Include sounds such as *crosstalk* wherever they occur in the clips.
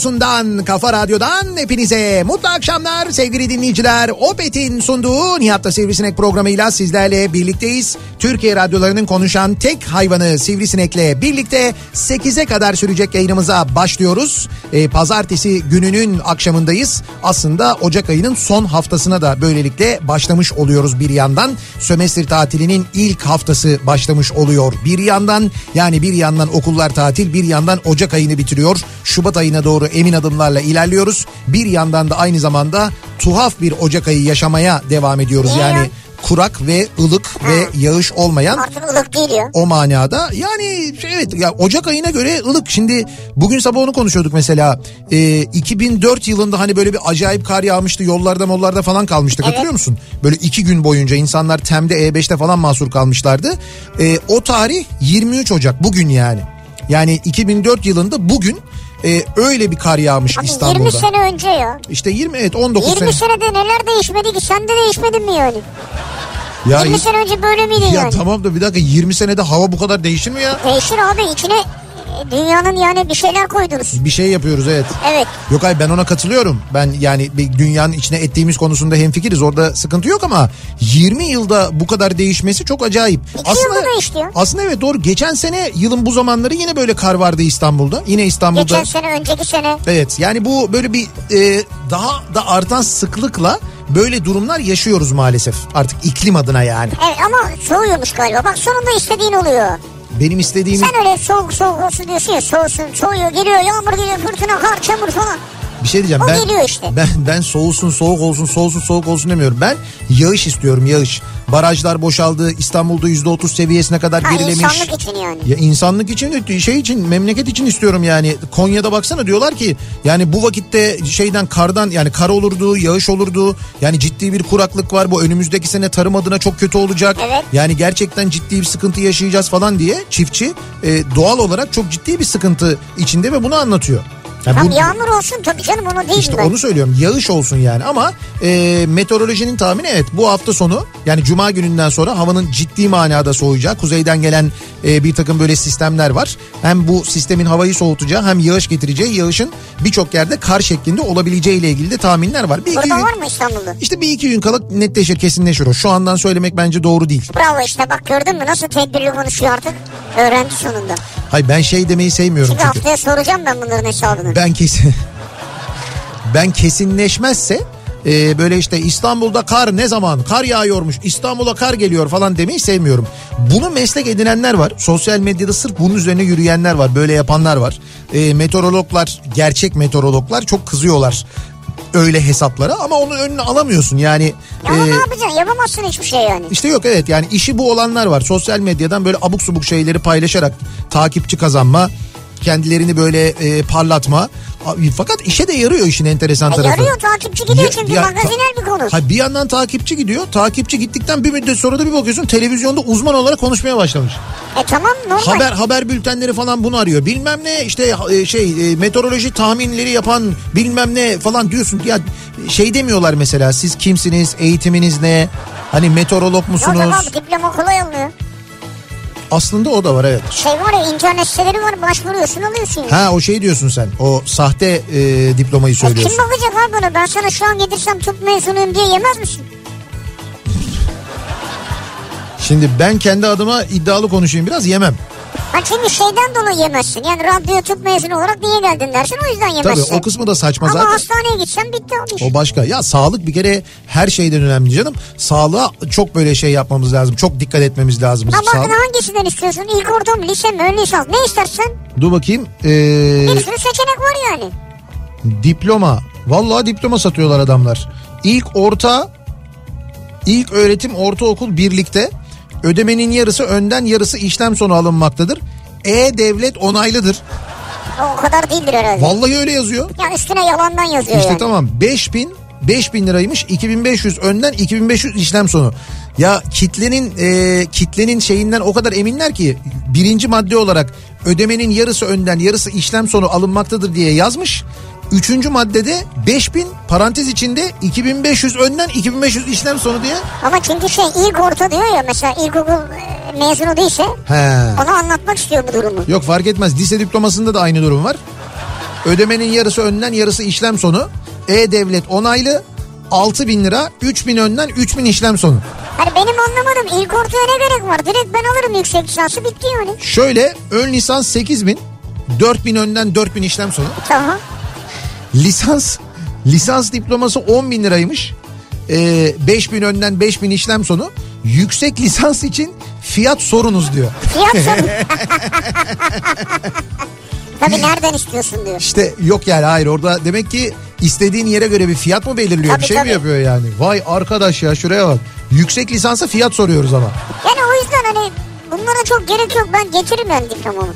Radyosundan, kafa radyodan hepinize mutlu akşamlar sevgili dinleyiciler. Opet'in sunduğu Nihat'ta Sivrisinek programıyla sizlerle birlikteyiz. Türkiye radyolarının konuşan tek hayvanı Sivrisinek'le birlikte 8'e kadar sürecek yayınımıza başlıyoruz. Ee, pazartesi gününün akşamındayız. Aslında Ocak ayının son haftasına da böylelikle başlamış oluyoruz bir yandan. Sömestr tatilinin ilk haftası başlamış oluyor bir yandan. Yani bir yandan okullar tatil bir yandan Ocak ayını bitiriyor. Şubat ayına doğru emin adımlarla ilerliyoruz. Bir yandan da aynı zamanda tuhaf bir Ocak ayı yaşamaya devam ediyoruz. Yani ya? Kurak ve ılık ve yağış olmayan Artık ılık değil ya. o manada yani şey, evet ya Ocak ayına göre ılık şimdi bugün sabah onu konuşuyorduk mesela Ee, 2004 yılında hani böyle bir acayip kar yağmıştı yollarda mollarda falan kalmıştık Evet. hatırlıyor musun? Böyle iki gün boyunca insanlar Tem'de E5'te falan mahsur kalmışlardı. Ee, o tarih 23 Ocak bugün yani yani 2004 yılında bugün e, öyle bir kar yağmış Abi İstanbul'da. 20 sene önce ya. İşte 20 evet 19 20 sene. senede neler değişmedi ki? Sen de değişmedin mi yani? Ya, 20 sene önce böyle miydin ya yani? tamam da bir dakika 20 senede hava bu kadar değişir mi ya? Değişir abi içine dünyanın yani bir şeyler koydunuz. Bir şey yapıyoruz evet. Evet. Yok hayır ben ona katılıyorum. Ben yani bir dünyanın içine ettiğimiz konusunda hemfikiriz. Orada sıkıntı yok ama 20 yılda bu kadar değişmesi çok acayip. İki yılda değişti ya. Aslında evet doğru. Geçen sene yılın bu zamanları yine böyle kar vardı İstanbul'da. Yine İstanbul'da. Geçen sene önceki sene. Evet yani bu böyle bir e, daha da artan sıklıkla böyle durumlar yaşıyoruz maalesef. Artık iklim adına yani. Evet ama soğuyormuş galiba. Bak sonunda istediğin oluyor. Benim istediğim Sen öyle soğuk soğuk olsun diyorsun ya soğusun soğuyor geliyor yağmur geliyor fırtına kar çamur falan. Bir şey diyeceğim. O ben, geliyor işte. *laughs* Ben, ben soğusun soğuk olsun soğusun soğuk olsun demiyorum. Ben yağış istiyorum yağış. Barajlar boşaldı. İstanbul'da %30 seviyesine kadar Ha, gerilemiş. insanlık için yani. Ya insanlık için de şey için memleket için istiyorum yani. Konya'da baksana diyorlar ki yani bu vakitte şeyden kardan yani kar olurdu, yağış olurdu. Yani ciddi bir kuraklık var. Bu önümüzdeki sene tarım adına çok kötü olacak. Evet. Yani gerçekten ciddi bir sıkıntı yaşayacağız falan diye çiftçi e, doğal olarak çok ciddi bir sıkıntı içinde ve bunu anlatıyor. Ya Tam bu- yağmur olsun tabii canım onu değil işte ben. onu söylüyorum yağış olsun yani ama e, meteorolojinin tahmini evet bu hafta sonu yani cuma gününden sonra havanın ciddi manada soğuyacağı kuzeyden gelen e, bir takım böyle sistemler var. Hem bu sistemin havayı soğutacağı hem yağış getireceği yağışın birçok yerde kar şeklinde olabileceği ile ilgili de tahminler var. Bir iki Burada gün, var mı İstanbul'da? işte bir iki gün kala netleşir kesinleşir o. Şu andan söylemek bence doğru değil. Bravo işte bak gördün mü nasıl tedbirli konuşuyor artık. Öğrendi sonunda. Hayır ben şey demeyi sevmiyorum Çünkü çünkü. haftaya soracağım ben bunların hesabını. Ben kesin *laughs* ben kesinleşmezse e, böyle işte İstanbul'da kar ne zaman kar yağıyormuş İstanbul'a kar geliyor falan demeyi sevmiyorum. Bunu meslek edinenler var. Sosyal medyada sırf bunun üzerine yürüyenler var. Böyle yapanlar var. E, meteorologlar gerçek meteorologlar çok kızıyorlar öyle hesaplara ama onun önünü alamıyorsun yani. Ya ama e, ne yapacaksın yapamazsın hiçbir şey yani. işte yok evet yani işi bu olanlar var. Sosyal medyadan böyle abuk subuk şeyleri paylaşarak takipçi kazanma, kendilerini böyle e, parlatma. Fakat işe de yarıyor işin enteresan E, tarafı. yarıyor takipçi gidiyor Ya- çünkü ya- magazinel bir konu. Ha bir yandan takipçi gidiyor. Takipçi gittikten bir müddet sonra da bir bakıyorsun televizyonda uzman olarak konuşmaya başlamış. E tamam normal. Haber haber bültenleri falan bunu arıyor. Bilmem ne işte e, şey e, meteoroloji tahminleri yapan bilmem ne falan diyorsun. Ya şey demiyorlar mesela siz kimsiniz, eğitiminiz ne? Hani meteorolog musunuz? abi diploma kolay alınıyor. Aslında o da var evet. Şey var ya internet siteleri var başvuruyorsun alıyorsun. Ha o şey diyorsun sen. O sahte e, diplomayı E kim söylüyorsun. bakacak abi buna? Ben sana şu an getirsem tıp mezunuyum diye yemez misin? Şimdi ben kendi adıma iddialı konuşayım biraz yemem. Ha çünkü şeyden dolayı yemezsin. Yani radyo tıp mezunu olarak niye geldin dersin o yüzden Tabii yemezsin. o kısmı da saçma Ama zaten. hastaneye gitsen bitti o iş. O başka. Ya sağlık bir kere her şeyden önemli canım. Sağlığa çok böyle şey yapmamız lazım. Çok dikkat etmemiz lazım. Bakın Sağlık- hangisinden istiyorsun? İlk orta mı, lise mi, ön lisans? Ne istersen? Dur bakayım. Ee, Bir sürü seçenek var yani. diploma. Vallahi diploma satıyorlar adamlar. İlk orta ilk öğretim ortaokul birlikte ödemenin yarısı önden yarısı işlem sonu alınmaktadır. E-Devlet onaylıdır. O, kadar değildir herhalde. Vallahi öyle yazıyor. ya üstüne yalandan yazıyor İşte yani. tamam 5000 5000 liraymış 2500 önden 2500 işlem sonu. Ya kitlenin e, kitlenin şeyinden o kadar eminler ki birinci madde olarak ödemenin yarısı önden yarısı işlem sonu alınmaktadır diye yazmış. Üçüncü maddede 5000 parantez içinde 2500 önden 2500 işlem sonu diye. Ama çünkü şey ilk orta diyor ya mesela ilkokul e, mezunu değilse He. ona anlatmak istiyor bu durumu. Yok fark etmez lise diplomasında da aynı durum var. Ödemenin yarısı önden yarısı işlem sonu. E-Devlet onaylı 6000 lira 3000 önden 3000 işlem sonu. Hani benim anlamadım ilk ortaya ne gerek var? Direkt ben alırım yüksek lisansı bitti yani. Şöyle ön lisans 8000 4000 önden 4000 işlem sonu. Tamam. Lisans lisans diploması 10 bin liraymış. Ee, 5000 önden 5000 işlem sonu. Yüksek lisans için fiyat sorunuz diyor. Fiyat sorun. *laughs* Tabii nereden istiyorsun diyor. İşte yok yani hayır orada demek ki istediğin yere göre bir fiyat mı belirliyor? Tabii, bir şey tabii. mi yapıyor yani? Vay arkadaş ya şuraya bak. Yüksek lisansa fiyat soruyoruz ama. Yani o yüzden hani bunlara çok gerek yok ben getiririm yani diplomamı.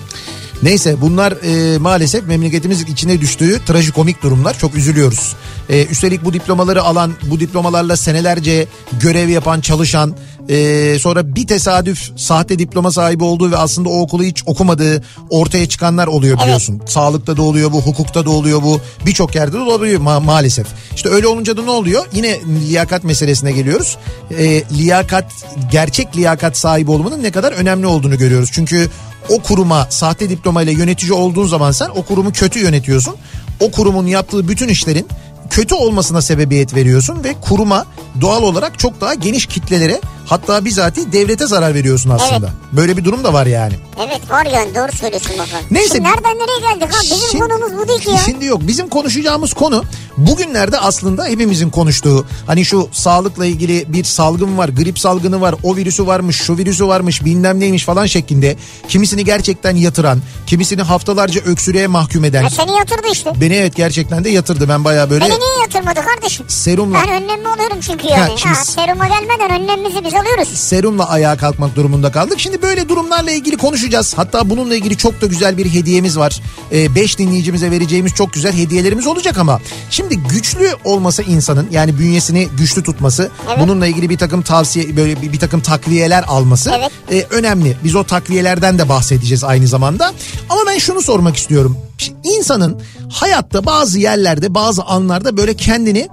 Neyse bunlar e, maalesef memleketimizin içine düştüğü trajikomik durumlar. Çok üzülüyoruz. E, üstelik bu diplomaları alan, bu diplomalarla senelerce görev yapan, çalışan, e, sonra bir tesadüf sahte diploma sahibi olduğu ve aslında o okulu hiç okumadığı ortaya çıkanlar oluyor biliyorsun. Sağlıkta da oluyor bu, hukukta da oluyor bu, birçok yerde de oluyor ma- maalesef. İşte öyle olunca da ne oluyor? Yine liyakat meselesine geliyoruz. E, liyakat, gerçek liyakat sahibi olmanın ne kadar önemli olduğunu görüyoruz. Çünkü o kuruma sahte diplomayla yönetici olduğun zaman sen o kurumu kötü yönetiyorsun. O kurumun yaptığı bütün işlerin kötü olmasına sebebiyet veriyorsun ve kuruma doğal olarak çok daha geniş kitlelere hatta bizatihi devlete zarar veriyorsun aslında. Böyle bir durum da var yani. Evet var yani doğru söylüyorsun bakalım. Neyse. Şimdi nereden nereye geldik ha? Bizim Şimdi- konumuz bu değil ki ya. Şimdi yok bizim konuşacağımız konu bugünlerde aslında hepimizin konuştuğu hani şu sağlıkla ilgili bir salgın var grip salgını var o virüsü varmış şu virüsü varmış bilmem neymiş falan şeklinde kimisini gerçekten yatıran kimisini haftalarca öksürüğe mahkum eden Ha, seni yatırdı işte. beni evet gerçekten de yatırdı ben baya böyle Beni niye yatırmadı kardeşim? serumla Ben önlemli oluyorum çünkü yani. Ha, şimdi- Ha, seruma gelmeden önlemimizi biz alıyoruz. serumla ayağa kalkmak durumunda kaldık. Şimdi böyle durumlarla ilgili konuşacağız. Hatta bununla ilgili çok da güzel bir hediyemiz var. 5 dinleyicimize vereceğimiz çok güzel hediyelerimiz olacak ama şimdi güçlü olması insanın yani bünyesini güçlü tutması, Evet. bununla ilgili bir takım tavsiye böyle bir, bir takım takviyeler alması Evet. e, önemli. Biz o takviyelerden de bahsedeceğiz aynı zamanda. Ama ben şunu sormak istiyorum. İnsanın hayatta bazı yerlerde, bazı anlarda böyle kendini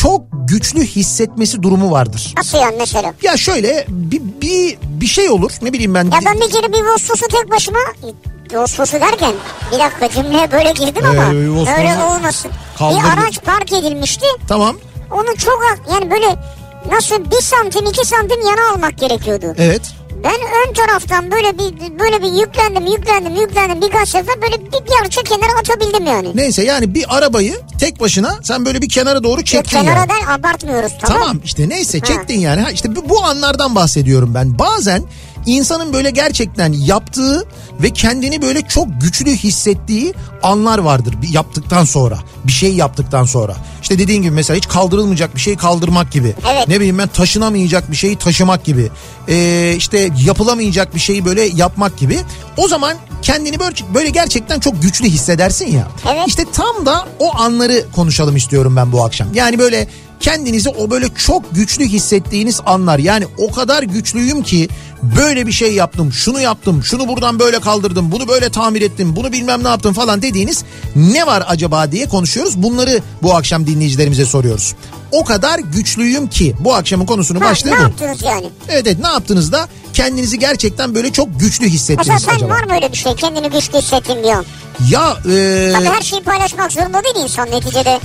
çok güçlü hissetmesi durumu vardır. Nasıl yani mesela? Ya şöyle bir, bir, bir şey olur ne bileyim ben. Ya ben bir kere bir Vosfos'u tek başıma Vosfos'u derken bir dakika cümleye böyle girdim ama Ee, Vosfos'u öyle olmasın. kaldırdı. Bir araç park edilmişti. Tamam Onu çok yani böyle nasıl bir santim iki santim yana almak gerekiyordu. evet. Ben ön taraftan böyle bir böyle bir yüklendim yüklendim yüklendim birkaç sefer böyle bir, bir arça kenara atabildim yani. Neyse yani bir arabayı tek başına sen böyle bir kenara doğru Yok, çektin kenara yani. der abartmıyoruz tamam. Tamam işte neyse Ha. çektin yani. Ha, işte bu anlardan bahsediyorum ben. Bazen insanın böyle gerçekten yaptığı ve kendini böyle çok güçlü hissettiği anlar vardır bir yaptıktan sonra. Bir şey yaptıktan sonra. İşte dediğin gibi mesela hiç kaldırılmayacak bir şey kaldırmak gibi. Evet. Ne bileyim ben taşınamayacak bir şeyi taşımak gibi. Ee, işte yapılamayacak bir şeyi böyle yapmak gibi. O zaman kendini böyle, böyle gerçekten çok güçlü hissedersin ya. Evet. İşte tam da o anları konuşalım istiyorum ben bu akşam. Yani böyle kendinizi o böyle çok güçlü hissettiğiniz anlar. Yani o kadar güçlüyüm ki böyle bir şey yaptım, şunu yaptım, şunu buradan böyle kaldırdım, bunu böyle tamir ettim, bunu bilmem ne yaptım falan dediğiniz ne var acaba diye konuşuyoruz. Bunları bu akşam dinleyicilerimize soruyoruz. O kadar güçlüyüm ki bu akşamın konusunun Ha, başlığı ne bu. yaptınız yani? Evet evet ne yaptınız da kendinizi gerçekten böyle çok güçlü Mesela hissettiniz sen acaba? var mı öyle bir şey? Kendini güçlü hissettin an. Ya e, Tabii her şeyi paylaşmak zorunda değil insan neticede.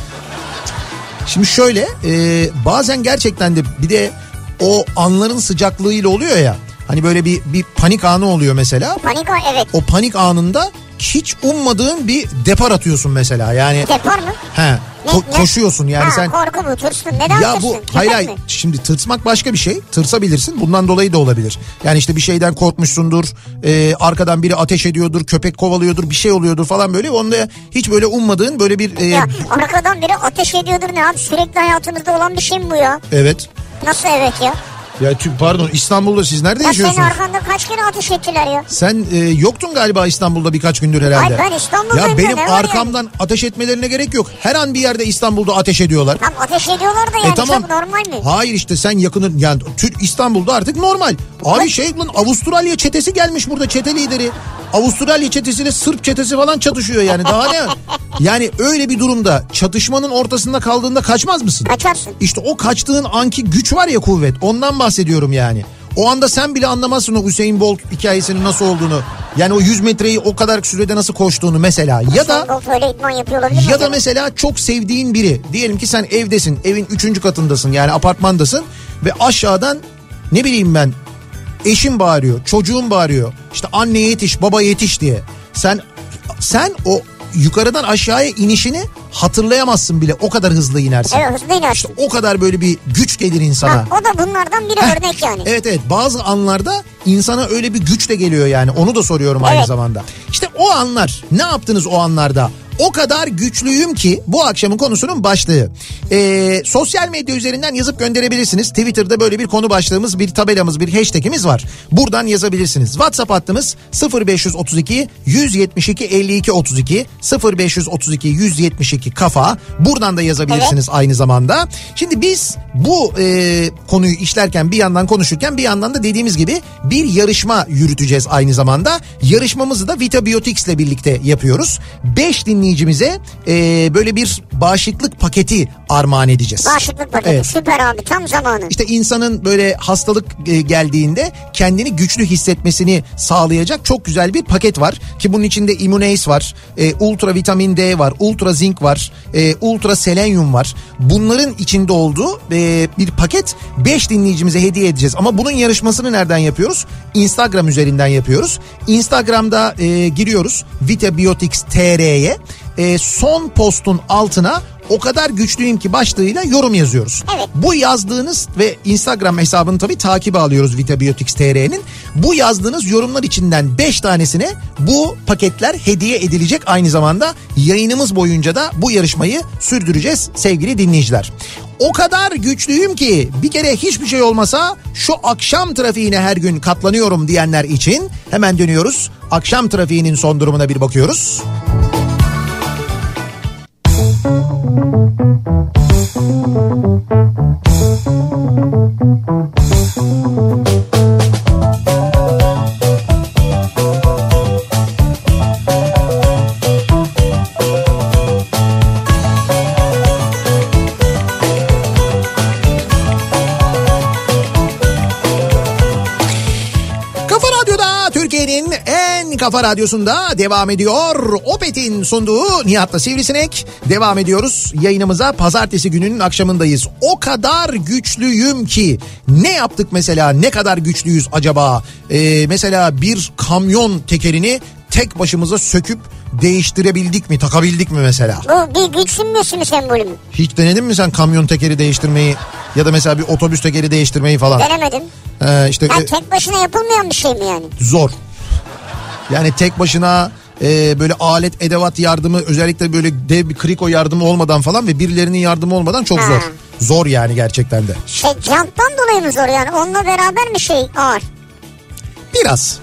Şimdi şöyle e, bazen gerçekten de bir de o anların sıcaklığıyla oluyor ya. Hani böyle bir bir panik anı oluyor mesela. Panik evet. O panik anında hiç ummadığın bir depar atıyorsun mesela. Yani Depar mı? he ko- ne? koşuyorsun yani ha, sen korku bu tırsın. Neden ya bu Köpek hayır hayır mi? şimdi tırsmak başka bir şey. Tırsabilirsin. Bundan dolayı da olabilir. Yani işte bir şeyden korkmuşsundur. e, arkadan biri ateş ediyordur. Köpek kovalıyordur. Bir şey oluyordur falan böyle. Onda hiç böyle ummadığın böyle bir e, Ya arkadan biri ateş ediyordur ne abi sürekli hayatımızda olan bir şey mi bu ya? evet. Nasıl evet ya? Ya tü- pardon İstanbul'da siz nerede Ya senin yaşıyorsunuz? arkanda kaç kere ateş ettiler ya? Sen e, yoktun galiba İstanbul'da birkaç gündür herhalde. Ay ben İstanbul'dayım Ya benim arkamdan ateş etmelerine gerek yok. Her an bir yerde İstanbul'da ateş ediyorlar. Tam ateş ediyorlar da yani e tamam. çok normal mi? Hayır işte sen yakının yani Türk İstanbul'da artık normal. Abi şey lan Avustralya çetesi gelmiş burada çete lideri. Avustralya çetesiyle Sırp çetesi falan çatışıyor yani daha ne? *laughs* Yani öyle bir durumda çatışmanın ortasında kaldığında kaçmaz mısın? Kaçarsın. İşte o kaçtığın anki güç var ya kuvvet ondan bahsediyorum yani. O anda sen bile anlamazsın o Hüseyin Bolt hikayesinin nasıl olduğunu. Yani o 100 metreyi o kadar sürede nasıl koştuğunu mesela. Ya da ya da mesela çok sevdiğin biri. Diyelim ki sen evdesin. Evin üçüncü katındasın yani apartmandasın. Ve aşağıdan ne bileyim ben eşim bağırıyor. Çocuğum bağırıyor. İşte anne yetiş baba yetiş diye. Sen sen o yukarıdan aşağıya inişini hatırlayamazsın bile. O kadar hızlı inersin. Evet hızlı inersin. O kadar böyle bir güç gelir insana. Ha, o da bunlardan Heh, örnek yani. Evet evet bazı anlarda insana öyle bir güç de geliyor yani onu da soruyorum aynı Evet. zamanda. İşte o anlar ne yaptınız o anlarda? O kadar güçlüyüm ki bu akşamın konusunun başlığı. Ee, sosyal medya üzerinden yazıp gönderebilirsiniz. Twitter'da böyle bir konu başlığımız, bir tabelamız, bir hashtagimiz var. Buradan yazabilirsiniz. WhatsApp hattımız 0532 172 52 32 0532 172 kafa. Buradan da yazabilirsiniz aynı zamanda. Şimdi biz bu e, konuyu işlerken bir yandan konuşurken bir yandan da dediğimiz gibi bir yarışma yürüteceğiz aynı zamanda. Yarışmamızı da Vitabiotics ile birlikte yapıyoruz. 5 dinleyicimize e, böyle bir bağışıklık paketi armağan edeceğiz. Bağışıklık paketi Evet. süper abi tam zamanı. İşte insanın böyle hastalık e, geldiğinde kendini güçlü hissetmesini sağlayacak çok güzel bir paket var. Ki bunun içinde Immunace var, e, ultra vitamin D var, ultra zinc var, e, ultra selenyum var. Bunların içinde olduğu e, bir paket 5 dinleyicimize hediye edeceğiz. Ama bunun yarışmasını nereden yapıyoruz? Instagram üzerinden yapıyoruz. Instagram'da e, giriyoruz Vitabiotics TR'ye. E, son postun altına o kadar güçlüyüm ki başlığıyla yorum yazıyoruz. Evet. Bu yazdığınız ve Instagram hesabını tabii takibe alıyoruz Vitabiotics TR'nin. Bu yazdığınız yorumlar içinden 5 tanesine bu paketler hediye edilecek aynı zamanda yayınımız boyunca da bu yarışmayı sürdüreceğiz sevgili dinleyiciler. O kadar güçlüyüm ki bir kere hiçbir şey olmasa şu akşam trafiğine her gün katlanıyorum diyenler için hemen dönüyoruz. Akşam trafiğinin son durumuna bir bakıyoruz. Kafa kafa radyosunda devam ediyor. Opet'in sunduğu Nihat'la Sivrisinek. Devam ediyoruz yayınımıza pazartesi gününün akşamındayız. O kadar güçlüyüm ki ne yaptık mesela ne kadar güçlüyüz acaba? Ee, mesela bir kamyon tekerini tek başımıza söküp değiştirebildik mi takabildik mi mesela? Bu bir güçsünmesi mi sembolü mü? Hiç denedin mi sen kamyon tekeri değiştirmeyi ya da mesela bir otobüs tekeri değiştirmeyi falan? Denemedim. Ee, işte Ya e, tek başına yapılmayan bir şey mi yani? zor. Yani tek başına e, böyle alet edevat yardımı özellikle böyle dev bir kriko yardımı olmadan falan ve birilerinin yardımı olmadan çok zor. Ha. Zor yani gerçekten de. Şey janttan dolayı mı zor yani? Onunla beraber mi şey ağır? Biraz.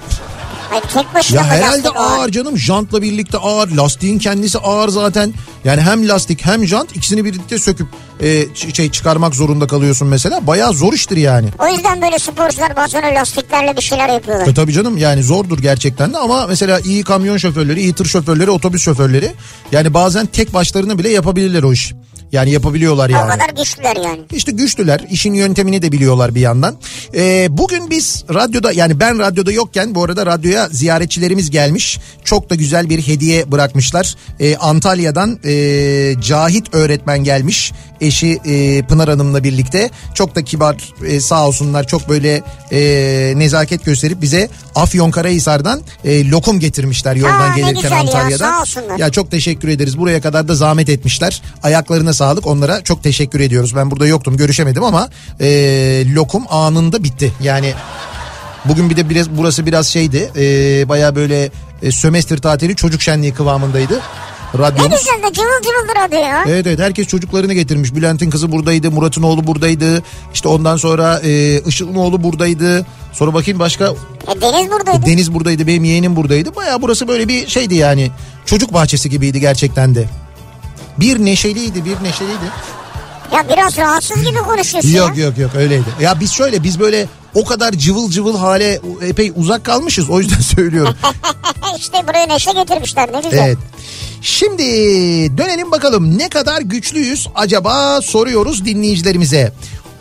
Hayır tek başına Ya herhalde lastik ağır canım. Jantla birlikte ağır. Lastiğin kendisi ağır zaten. Yani hem lastik hem jant ikisini birlikte söküp e, şey çıkarmak zorunda kalıyorsun mesela. Bayağı zor iştir yani. O yüzden böyle sporcular bazen lastiklerle bir şeyler yapıyorlar. E tabii canım yani zordur gerçekten de ama mesela iyi kamyon şoförleri, iyi tır şoförleri, otobüs şoförleri yani bazen tek başlarına bile yapabilirler o iş. Yani yapabiliyorlar O yani. kadar güçlüler yani. İşte güçlüler işin yöntemini de biliyorlar bir yandan. Ee, bugün biz radyoda yani ben radyoda yokken bu arada radyoya ziyaretçilerimiz gelmiş. Çok da güzel bir hediye bırakmışlar. Ee, Antalya'dan e, Cahit öğretmen gelmiş. Eşi e, Pınar Hanım'la birlikte. Çok da kibar e, sağ olsunlar çok böyle e, nezaket gösterip bize Afyonkarahisar'dan e, lokum getirmişler yoldan Aa, gelirken güzel ya. Ya çok teşekkür ederiz. Buraya kadar da zahmet etmişler. Ayaklarına sağlık. Onlara çok teşekkür ediyoruz. Ben burada yoktum, görüşemedim ama e, lokum anında bitti. Yani bugün bir de biraz burası biraz şeydi. E, Baya böyle e, sömestr tatili çocuk şenliği kıvamındaydı. Ne Radyomuz. güzel de cıvıl cıvıldır adı ya. Evet evet herkes çocuklarını getirmiş. Bülent'in kızı buradaydı, Murat'ın oğlu buradaydı. İşte ondan sonra e, Işıl'ın oğlu buradaydı. Sonra bakayım başka E, Deniz buradaydı. Deniz buradaydı, benim yeğenim buradaydı. Baya burası böyle bir şeydi yani. Çocuk bahçesi gibiydi gerçekten de. Bir neşeliydi, bir neşeliydi. Ya biraz rahatsız gibi konuşuyorsun Yok ya. yok yok öyleydi. Ya biz şöyle biz böyle o kadar cıvıl cıvıl hale epey uzak kalmışız. O yüzden *laughs* söylüyorum. *laughs* işte buraya neşe getirmişler ne güzel. Evet. Şimdi dönelim bakalım ne kadar güçlüyüz acaba soruyoruz dinleyicilerimize.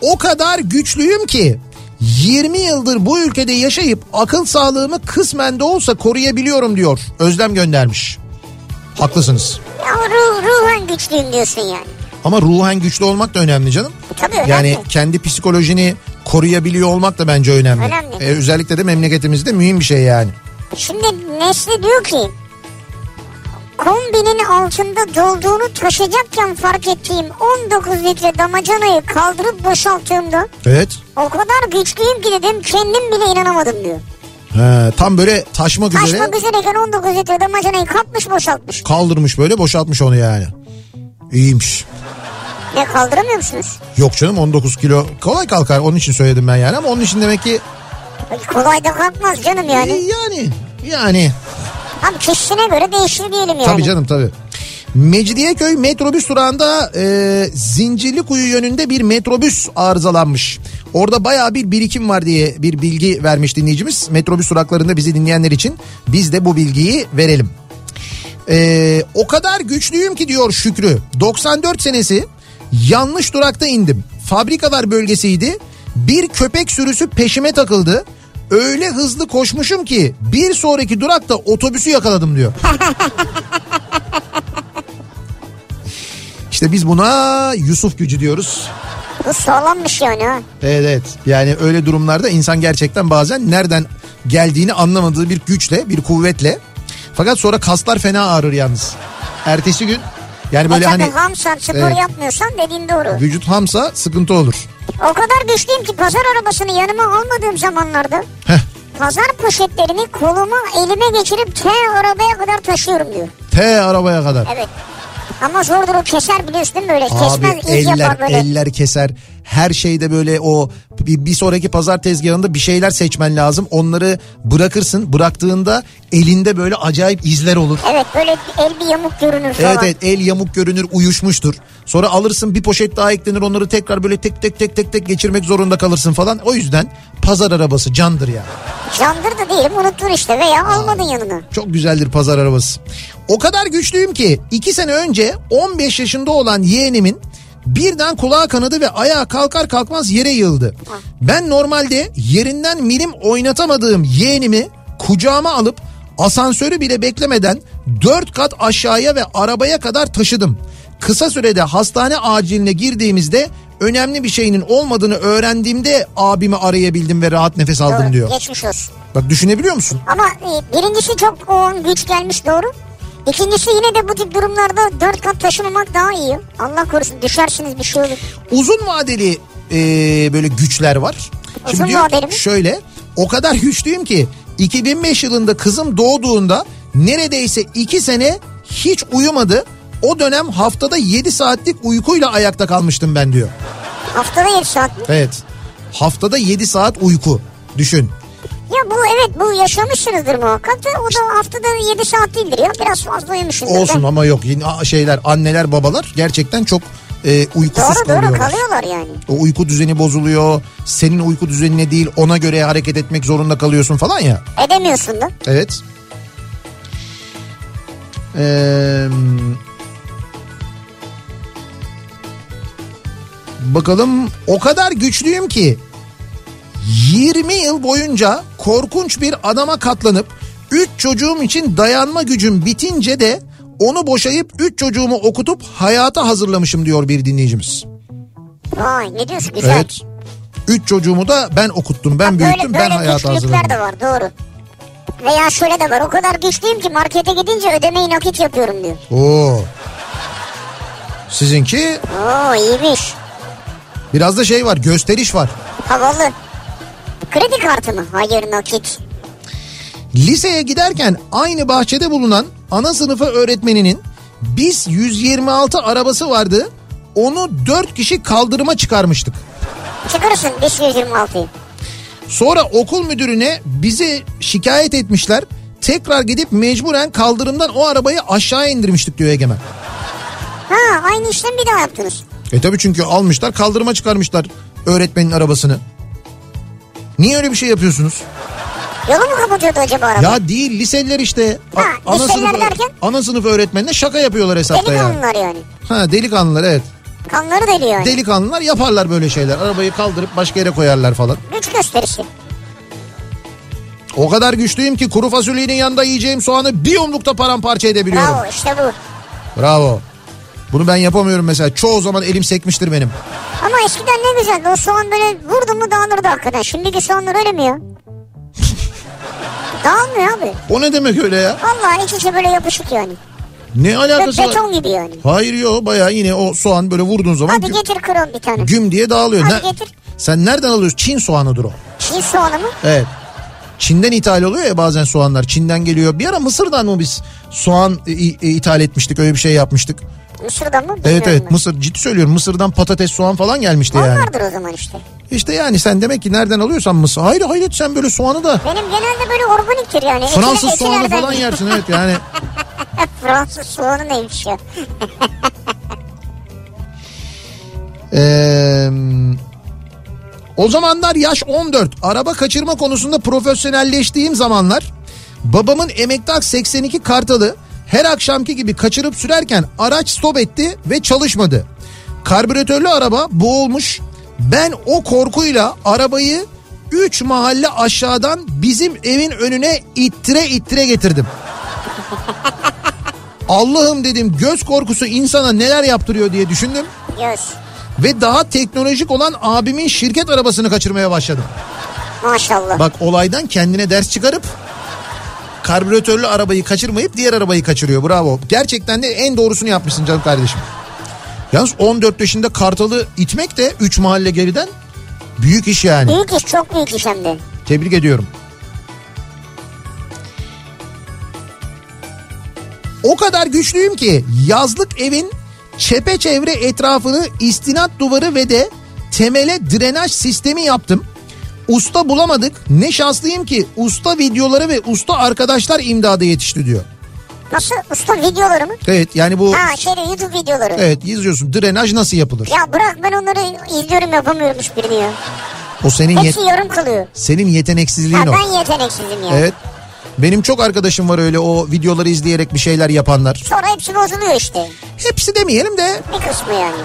O kadar güçlüyüm ki 20 yıldır bu ülkede yaşayıp akıl sağlığımı kısmen de olsa koruyabiliyorum diyor. Özlem göndermiş. Haklısınız. Ya ruh, ruhen güçlüyüm diyorsun yani. Ama ruhen güçlü olmak da önemli canım. Tabii önemli. Yani kendi psikolojini koruyabiliyor olmak da bence önemli. Önemli. Ee, özellikle de memleketimizde mühim bir şey yani. Şimdi Nesli diyor ki kombinin altında dolduğunu taşıyacakken fark ettiğim 19 litre damacanayı kaldırıp boşalttığımda Evet. o kadar güçlüyüm ki dedim kendim bile inanamadım diyor. He, tam böyle taşmak üzere Taşmak üzereyken 19 litre damacanayı kapmış boşaltmış. kaldırmış böyle boşaltmış onu yani. İyiymiş. Ne kaldıramıyor musunuz? Yok canım 19 kilo kolay kalkar onun için söyledim ben yani ama onun için demek ki Kolay da kalkmaz canım e, yani. yani yani Tam kişisine göre değişir diyelim yani. tabii canım tabii. Mecidiyeköy metrobüs durağında e, Zincirlikuyu yönünde bir metrobüs arızalanmış. Orada bayağı bir birikim var diye bir bilgi vermiş dinleyicimiz. Metrobüs duraklarında bizi dinleyenler için biz de bu bilgiyi verelim. E, o kadar güçlüyüm ki diyor Şükrü. 94 senesi yanlış durakta indim. Fabrikalar bölgesiydi. Bir köpek sürüsü peşime takıldı. Öyle hızlı koşmuşum ki bir sonraki durakta otobüsü yakaladım diyor. İşte biz buna Yusuf gücü diyoruz. Bu sağlammış yani ha. Evet evet. Yani öyle durumlarda insan gerçekten bazen nereden geldiğini anlamadığı bir güçle, bir kuvvetle. Fakat sonra kaslar fena ağrır yalnız. Ertesi gün yani böyle e hani hamsan spor Evet. yapmıyorsan dediğin doğru. vücut hamsa sıkıntı olur. O kadar güçlüyüm ki pazar arabasını yanıma almadığım zamanlarda Heh. pazar poşetlerini koluma elime geçirip T arabaya kadar taşıyorum diyor. T arabaya kadar. Evet. Ama zordur o keser biliyorsun değil mi böyle? Abi Kesmez eller eller keser. Her şeyde böyle o bir, bir sonraki pazar tezgahında bir şeyler seçmen lazım. Onları bırakırsın. Bıraktığında elinde böyle acayip izler olur. Evet böyle el bir yamuk görünür falan. Evet evet el yamuk görünür uyuşmuştur. Sonra alırsın bir poşet daha eklenir onları tekrar böyle tek tek tek tek tek geçirmek zorunda kalırsın falan. O yüzden pazar arabası candır ya. Candır da değilim unuttun işte veya almadın yanına. Çok güzeldir pazar arabası. O kadar güçlüyüm ki iki sene önce 15 yaşında olan yeğenimin birden kulağı kanadı ve ayağa kalkar kalkmaz yere yığıldı. Ben normalde yerinden milim oynatamadığım yeğenimi kucağıma alıp asansörü bile beklemeden 4 kat aşağıya ve arabaya kadar taşıdım. Kısa sürede hastane aciline girdiğimizde önemli bir şeyinin olmadığını öğrendiğimde abimi arayabildim ve rahat nefes aldım Doğru, diyor. Geçmiş olsun. Bak düşünebiliyor musun? Ama e, birincisi çok o güç gelmiş doğru. İkincisi yine de bu tip durumlarda dört kat taşımamak daha iyi. Allah korusun düşersiniz bir şey olur. uzun vadeli e, böyle güçler var. Uzun diyor ki, vadeli mi? şöyle o kadar güçlüyüm ki 2005 yılında kızım doğduğunda neredeyse 2 sene hiç uyumadı. O dönem haftada 7 saatlik uykuyla ayakta kalmıştım ben diyor. Haftada 7 saat mi? Evet. Haftada 7 saat uyku. Düşün. Ya bu evet bu yaşamışsınızdır muhakkak da o da haftada 7 saat değildir ya biraz fazla uyumuşsundur. Olsun da. ama yok yine şeyler anneler babalar gerçekten çok e, uykusuz Doğru doğru kalıyorlar. kalıyorlar yani. O uyku düzeni bozuluyor. Senin uyku düzenine değil ona göre hareket etmek zorunda kalıyorsun falan ya. Edemiyorsun da. Evet. Ee, bakalım o kadar güçlüyüm ki 20 yıl boyunca korkunç bir adama katlanıp 3 çocuğum için dayanma gücüm bitince de onu boşayıp 3 çocuğumu okutup hayata hazırlamışım diyor bir dinleyicimiz. Vay ne diyorsun güzel. Evet. 3 çocuğumu da ben okuttum, ben Böyle, büyüttüm, ben böyle hayata güçlükler hazırladım. de var doğru. Veya şöyle de var o kadar güçlüyüm ki markete gidince ödemeyi nakit yapıyorum diyor. Oo. Sizinki Oo iyiymiş. biraz da şey var, gösteriş var. Havalı. Kredi kartı mı? Hayır nakit. Liseye giderken aynı bahçede bulunan ana sınıfı öğretmeninin biz 126 arabası vardı. Onu 4 kişi kaldırıma çıkarmıştık. Çıkarırsın 526'yı. Sonra okul müdürüne bizi şikayet etmişler. Tekrar gidip mecburen kaldırımdan o arabayı aşağı indirmiştik diyor Egemen. Ha aynı işlemi bir daha yaptınız. E tabi çünkü almışlar kaldırıma çıkarmışlar öğretmenin arabasını. Niye öyle bir şey yapıyorsunuz? Yolu mu kapatıyordu acaba araba? Ya değil liseliler işte. A- Ha, ana, liseliler sınıf, derken? ana sınıf öğretmenine şaka yapıyorlar hesapta. Delikanlılar yani. Ha delikanlılar evet. Kanları deli yani. Delikanlılar yaparlar böyle şeyler. Arabayı kaldırıp başka yere koyarlar falan. Güç gösterisi. O kadar güçlüyüm ki kuru fasulyenin yanında yiyeceğim soğanı bir yumrukta paramparça edebiliyorum. Bravo işte bu. Bravo. Bunu ben yapamıyorum mesela. Çoğu zaman elim sekmiştir benim. Ama eskiden ne güzeldi o soğan böyle vurdu mu dağılırdı hakikaten. Şimdiki soğanlar öyle mi ya? *laughs* Dağılmıyor abi. O ne demek öyle ya? Vallahi iç içe böyle yapışık yani. Ne alakası var? beton gibi yani. Hayır yo baya yine o soğan böyle vurduğun zaman Hadi getir krom bir tane. güm diye dağılıyor. Hadi Ne- getir. Sen nereden alıyorsun? Çin soğanıdır o. Çin soğanı mı? Evet. Çin'den ithal oluyor ya bazen soğanlar. Çin'den geliyor. Bir ara Mısır'dan mı biz soğan i- i- ithal etmiştik öyle bir şey yapmıştık. Mısır'dan mı? Evet Bilmiyorum evet ben. Mısır ciddi söylüyorum Mısır'dan patates soğan falan gelmişti yani. Onlardır o zaman işte. İşte yani sen demek ki nereden alıyorsan Mısır. Hayır hayret sen böyle soğanı da Benim genelde böyle organiktir yani. Fransız Etiler- soğanı falan yersin evet yani. *laughs* Fransız soğanı neymiş ya? *laughs* Ee, o zamanlar yaş 14. Araba kaçırma konusunda profesyonelleştiğim zamanlar babamın emektar 82 kartalı her akşamki gibi kaçırıp sürerken araç stop etti ve çalışmadı. Karbüratörlü araba boğulmuş. Ben o korkuyla arabayı 3 mahalle aşağıdan bizim evin önüne ittire ittire getirdim. *laughs* Allah'ım dedim göz korkusu insana neler yaptırıyor diye düşündüm. Göz. Ve daha teknolojik olan abimin şirket arabasını kaçırmaya başladım. Maşallah. Bak olaydan kendine ders çıkarıp karbüratörlü arabayı kaçırmayıp diğer arabayı kaçırıyor. Bravo. Gerçekten de en doğrusunu yapmışsın canım kardeşim. Yalnız 14 yaşında Kartal'ı itmek de 3 mahalle geriden büyük iş yani. Büyük iş çok büyük iş hem de. Tebrik ediyorum. O kadar güçlüyüm ki yazlık evin çepeçevre etrafını istinat duvarı ve de temele drenaj sistemi yaptım. Usta bulamadık. Ne şanslıyım ki usta videoları ve usta arkadaşlar imdada yetişti diyor. Nasıl? Usta videoları mı? Evet yani bu Ha şeyde YouTube videoları. evet izliyorsun drenaj nasıl yapılır? Ya bırak ben onları izliyorum yapamıyorum hiçbirini ya. O senin yet- Hepsi yarım kalıyor. senin yeteneksizliğin Ha, o. ben yeteneksizim ya. Evet. Benim çok arkadaşım var öyle o videoları izleyerek bir şeyler yapanlar. Sonra hepsi bozuluyor işte. Hepsi demeyelim de Bir kısmı yani.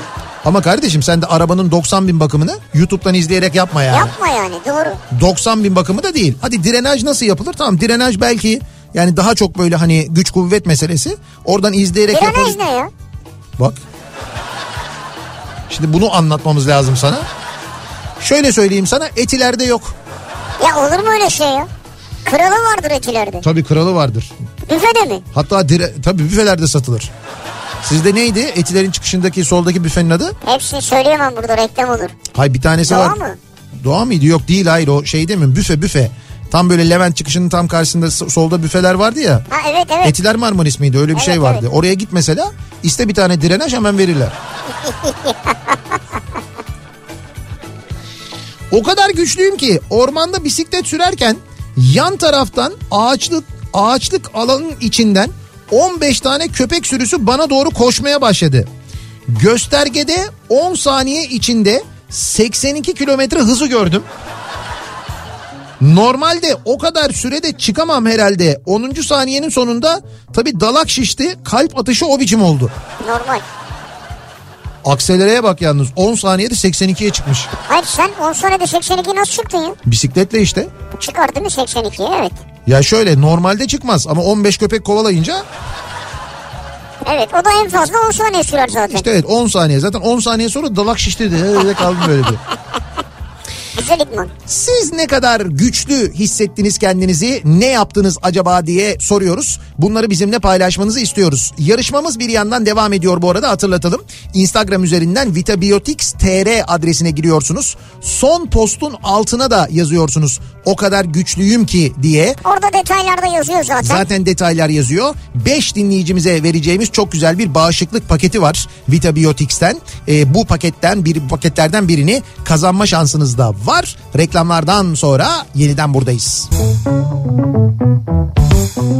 Ama kardeşim sen de arabanın 90 bin bakımını YouTube'dan izleyerek yapma yani. Yapma yani doğru. 90 bin bakımı da değil. Hadi drenaj nasıl yapılır? Tamam drenaj belki yani daha çok böyle hani güç kuvvet meselesi. Oradan izleyerek Drenaj yapılır. ne ya? Bak. Şimdi bunu anlatmamız lazım sana. Şöyle söyleyeyim sana etilerde yok. Ya olur mu öyle şey ya? Kralı vardır etilerde. Tabii kralı vardır. Büfede mi? Hatta dire, tabii büfelerde satılır. Sizde neydi? Etilerin çıkışındaki soldaki büfenin adı? Hepsini söyleyemem burada reklam olur. Hay bir tanesi Doğa var. mı? Doğa mıydı? Yok değil hayır o şey değil mi? Büfe büfe. Tam böyle Levent çıkışının tam karşısında so- solda büfeler vardı ya. Ha evet evet. Etiler Marmaris miydi? Öyle bir Evet, şey vardı. evet. Oraya git mesela. iste bir tane drenaj hemen verirler. *laughs* o kadar güçlüyüm ki ormanda bisiklet sürerken Yan taraftan ağaçlık ağaçlık alanın içinden 15 tane köpek sürüsü bana doğru koşmaya başladı. Göstergede 10 saniye içinde 82 kilometre hızı gördüm. Normalde o kadar sürede çıkamam herhalde. 10. saniyenin sonunda tabi dalak şişti. Kalp atışı o biçim oldu. Normal. Akselereye bak yalnız 10 saniyede 82'ye çıkmış. Hayır sen 10 saniyede 82 nasıl çıktın ya? Bisikletle işte. Çıkar değil mi 82'ye evet. Ya şöyle normalde çıkmaz ama 15 köpek kovalayınca Evet o da en fazla 10 saniye sürer zaten. işte evet 10 saniye. Zaten 10 saniye sonra dalak şişti de öyle kaldım böyle bir. Güzel idman. Siz ne kadar güçlü hissettiniz kendinizi, ne yaptınız acaba diye soruyoruz. Bunları bizimle paylaşmanızı istiyoruz. Yarışmamız bir yandan devam ediyor bu arada hatırlatalım. Instagram üzerinden vitabiotics.tr adresine giriyorsunuz. Son postun altına da yazıyorsunuz. O kadar güçlüyüm ki diye. Orada detaylarda yazıyor zaten. Zaten detaylar yazıyor. 5 dinleyicimize vereceğimiz çok güzel bir bağışıklık paketi var Vitabiotics'ten. Ee, bu paketten bir paketlerden birini kazanma şansınız da var. Reklamlardan sonra yeniden buradayız. Kafa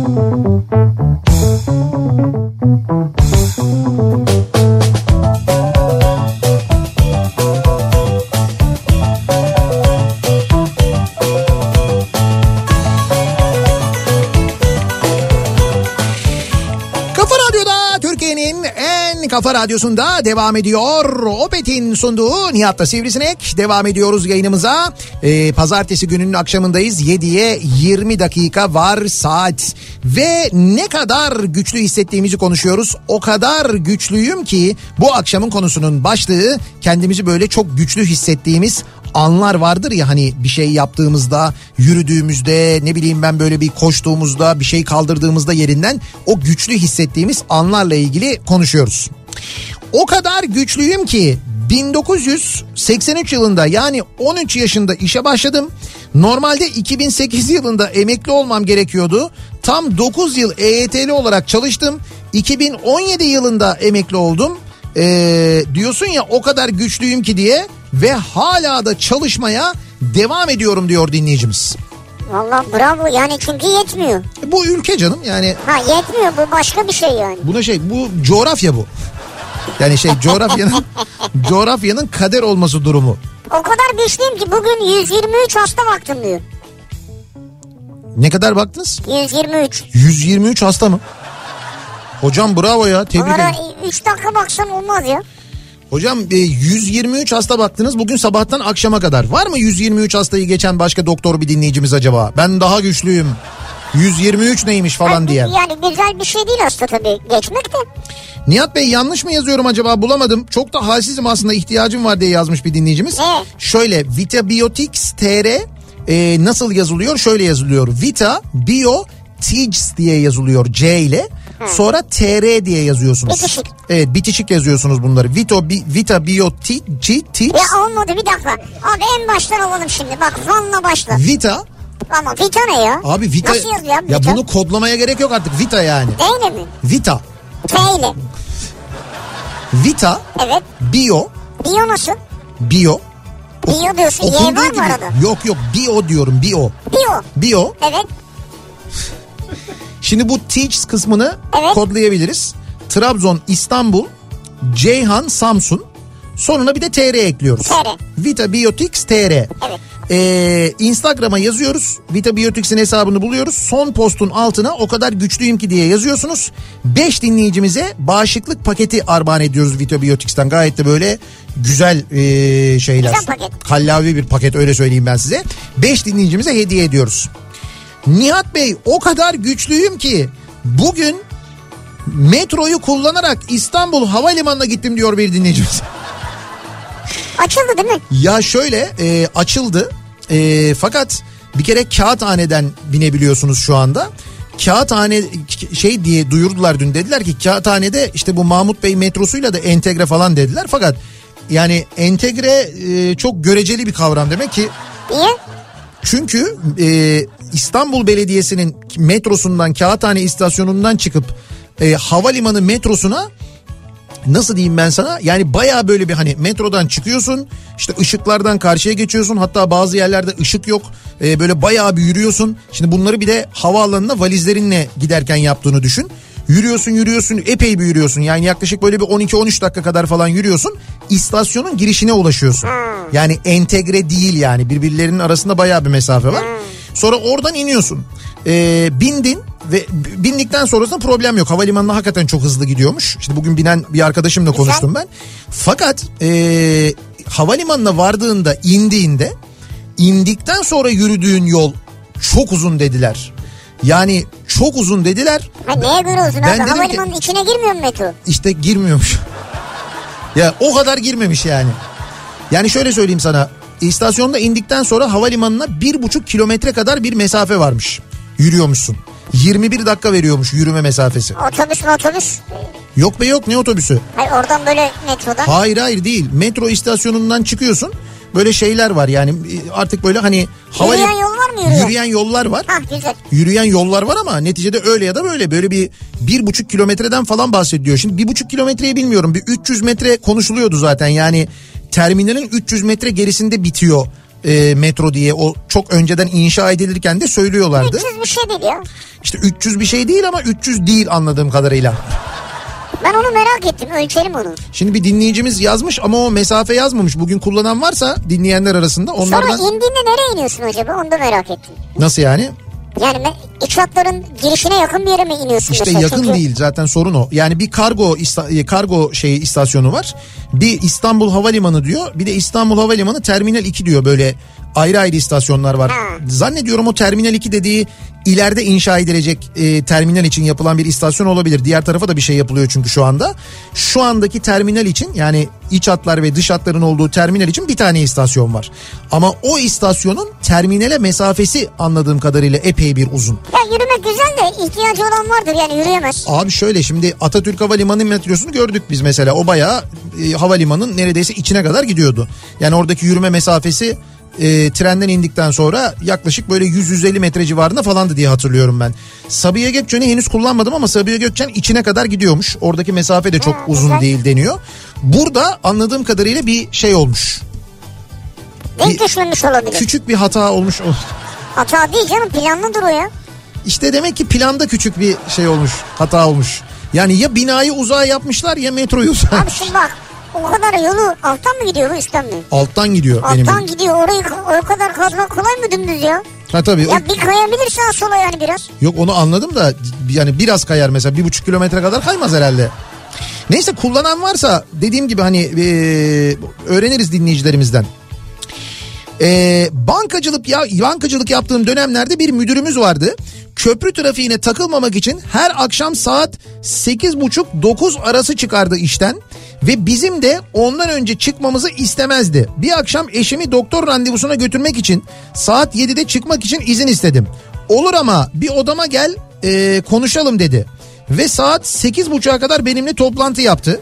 kafa radyosunda devam ediyor. Opet'in sunduğu Nihat'ta Sivrisinek. Devam ediyoruz yayınımıza. Ee, pazartesi gününün akşamındayız. 7'ye 20 dakika var saat. Ve ne kadar güçlü hissettiğimizi konuşuyoruz. O kadar güçlüyüm ki bu akşamın konusunun başlığı kendimizi böyle çok güçlü hissettiğimiz anlar vardır ya hani bir şey yaptığımızda, yürüdüğümüzde, ne bileyim ben böyle bir koştuğumuzda, bir şey kaldırdığımızda yerinden o güçlü hissettiğimiz anlarla ilgili konuşuyoruz. O kadar güçlüyüm ki 1983 yılında yani 13 yaşında işe başladım. Normalde 2008 yılında emekli olmam gerekiyordu. Tam 9 yıl EYT'li olarak çalıştım. 2017 yılında emekli oldum. Ee, diyorsun ya o kadar güçlüyüm ki diye ve hala da çalışmaya devam ediyorum diyor dinleyicimiz. Valla bravo yani çünkü yetmiyor. Bu ülke canım yani Ha yetmiyor bu başka bir şey yani. buna şey bu coğrafya bu. Yani şey coğrafyanın *laughs* coğrafyanın kader olması durumu. O kadar güçlüyüm ki bugün 123 hasta baktım diyor. Ne kadar baktınız? 123. 123 hasta mı? Hocam bravo ya tebrik ederim. 3 dakika baksan olmaz ya. Hocam e, 123 hasta baktınız bugün sabahtan akşama kadar. Var mı 123 hastayı geçen başka doktor bir dinleyicimiz acaba? Ben daha güçlüyüm. 123 neymiş falan Yani, diye. yani güzel bir şey değil aslında tabii geçmek de. Nihat Bey yanlış mı yazıyorum acaba bulamadım. Çok da halsizim aslında ihtiyacım var diye yazmış bir dinleyicimiz. Ne? Şöyle Vitabiotics TR e, nasıl yazılıyor? Şöyle yazılıyor. Vita Bio Tics diye yazılıyor C ile. Sonra TR diye yazıyorsunuz. Bitişik. Evet bitişik yazıyorsunuz bunları. Vito, bi, Vita Bio Ti- Ci- Tics. Ya olmadı bir dakika. Abi en baştan alalım şimdi. Bak Van'la başla. Vita. Ama Vita ne ya? Abi Vita. Nasıl yazıyor Ya Vita? bunu kodlamaya gerek yok artık. Vita yani. D ile mi? Vita. T ile. Vita Evet. Bio Bio nasıl? Bio. Bio diyorsun. Y var mı gibi. arada? Yok yok bio diyorum bio. Bio. Bio. Evet. Şimdi bu teach kısmını Evet. kodlayabiliriz. Trabzon, İstanbul, Ceyhan, Samsun. Sonuna bir de TR ekliyoruz. TR. Vita Biotics TR. Evet. Ee, Instagram'a yazıyoruz. Vita Biotics'in hesabını buluyoruz. Son postun altına o kadar güçlüyüm ki diye yazıyorsunuz. 5 dinleyicimize bağışıklık paketi armağan ediyoruz Vita Biotics'ten. Gayet de böyle güzel ee, şeyler. Güzel paket. Kallavi bir paket öyle söyleyeyim ben size. 5 dinleyicimize hediye ediyoruz. Nihat Bey o kadar güçlüyüm ki bugün metroyu kullanarak İstanbul Havalimanı'na gittim diyor bir dinleyicimiz. *laughs* Açıldı değil mi? Ya şöyle e, açıldı E, fakat bir kere kağıthaneden binebiliyorsunuz şu anda. Kağıthane şey diye duyurdular dün dediler ki kağıthanede işte bu Mahmut Bey metrosuyla da entegre falan dediler. Fakat yani entegre e, çok göreceli bir kavram demek ki Niye? çünkü e, İstanbul Belediyesi'nin metrosundan Kağıthane istasyonundan çıkıp e, havalimanı metrosuna nasıl diyeyim ben sana? Yani baya böyle bir hani metrodan çıkıyorsun işte ışıklardan karşıya geçiyorsun. Hatta bazı yerlerde ışık yok. Ee, böyle baya bir yürüyorsun. Şimdi bunları bir de havaalanına valizlerinle giderken yaptığını düşün. Yürüyorsun yürüyorsun epey bir yürüyorsun. Yani yaklaşık böyle bir 12-13 dakika kadar falan yürüyorsun. İstasyonun girişine ulaşıyorsun. Yani entegre değil yani. Birbirlerinin arasında baya bir mesafe var. Sonra oradan iniyorsun Ee, bindin ve bindikten sonrasında problem yok. Havalimanına hakikaten çok hızlı gidiyormuş. İşte bugün binen bir arkadaşımla konuştum ben. Fakat ee, havalimanına vardığında indiğinde indikten sonra yürüdüğün yol çok uzun dediler. Yani çok uzun dediler. Ha neye göre uzun Ben abi? dedim ki- Havalimanının içine girmiyor mu metro? İşte girmiyormuş. ya o kadar girmemiş yani. Yani şöyle söyleyeyim sana. İstasyonda indikten sonra havalimanına bir buçuk kilometre kadar bir mesafe varmış. Yürüyormuşsun. 21 dakika veriyormuş yürüme mesafesi. Otobüs mü otobüs? Yok be yok ne otobüsü? Hayır oradan böyle metrodan. Hayır hayır değil. Metro istasyonundan çıkıyorsun. Böyle şeyler var yani artık böyle hani Yürüyen yol var mı yürüyen? Yürüyen yollar var. Hah güzel. Yürüyen yollar var ama neticede öyle ya da böyle böyle bir bir buçuk kilometreden falan bahsediyor. Şimdi bir buçuk kilometreyi bilmiyorum bir 300 metre konuşuluyordu zaten yani terminalin 300 metre gerisinde bitiyor e, metro diye o çok önceden inşa edilirken de söylüyorlardı. 300 bir şey değil ya. İşte 300 bir şey değil ama 300 değil anladığım kadarıyla. Ben onu merak ettim. Ölçelim onu. Şimdi bir dinleyicimiz yazmış ama o mesafe yazmamış. Bugün kullanan varsa dinleyenler arasında Sonra onlardan indiğinde nereye iniyorsun acaba? Onu da merak ettim. nasıl yani? Yani hatların girişine yakın bir yere mi iniyorsun İşte mesela? yakın Çünkü değil zaten sorun o. Yani bir kargo ista- e, kargo şey istasyonu var. Bir İstanbul Havalimanı diyor. Bir de İstanbul Havalimanı Terminal 2 diyor böyle ayrı ayrı istasyonlar var. Ha. Zannediyorum o Terminal 2 dediği ileride inşa edilecek e, terminal için yapılan bir istasyon olabilir. Diğer tarafa da bir şey yapılıyor çünkü şu anda. Şu andaki terminal için yani iç hatlar ve dış hatların olduğu terminal için bir tane istasyon var. Ama o istasyonun terminale mesafesi anladığım kadarıyla epey bir uzun. Ya yürümek güzel de ihtiyacı olan vardır yani yürüyemez. Abi şöyle şimdi Atatürk Havalimanı metrosunu gördük biz mesela. O bayağı e, havalimanın neredeyse içine kadar gidiyordu. Yani oradaki yürüme mesafesi e, trenden indikten sonra yaklaşık böyle 100-150 metre civarında falandı diye hatırlıyorum ben. Sabiha Gökçen'i henüz kullanmadım ama Sabiha Gökçen içine kadar gidiyormuş. Oradaki mesafe de çok Ha, uzun güzel. değil deniyor. Burada anladığım kadarıyla bir şey olmuş. Denk düşmemiş olabilir. Küçük bir hata olmuş. *laughs* Hata değil canım planlıdır o ya. İşte demek ki planda küçük bir şey olmuş. Hata olmuş. Yani ya binayı uzağa yapmışlar ya metroyu uzağa. Abi şimdi bak o kadar yolu alttan mı gidiyor bu üstten mi? Alttan gidiyor benim. Alttan gidiyor orayı o kadar kazmak kolay mı dümdüz ya? Ha tabii. o- Ya bir kayabilir sağa sola yani biraz. Yok onu anladım da yani biraz kayar mesela bir buçuk kilometre kadar kaymaz herhalde. Neyse kullanan varsa dediğim gibi hani e, öğreniriz dinleyicilerimizden. E, bankacılık ya bankacılık yaptığım dönemlerde bir müdürümüz vardı. Köprü trafiğine takılmamak için her akşam saat 8.30-9 arası çıkardı işten ve bizim de ondan önce çıkmamızı istemezdi. Bir akşam eşimi doktor randevusuna götürmek için saat 7'de çıkmak için izin istedim. Olur ama bir odama gel e, konuşalım dedi. Ve saat 8.30'a kadar benimle toplantı yaptı.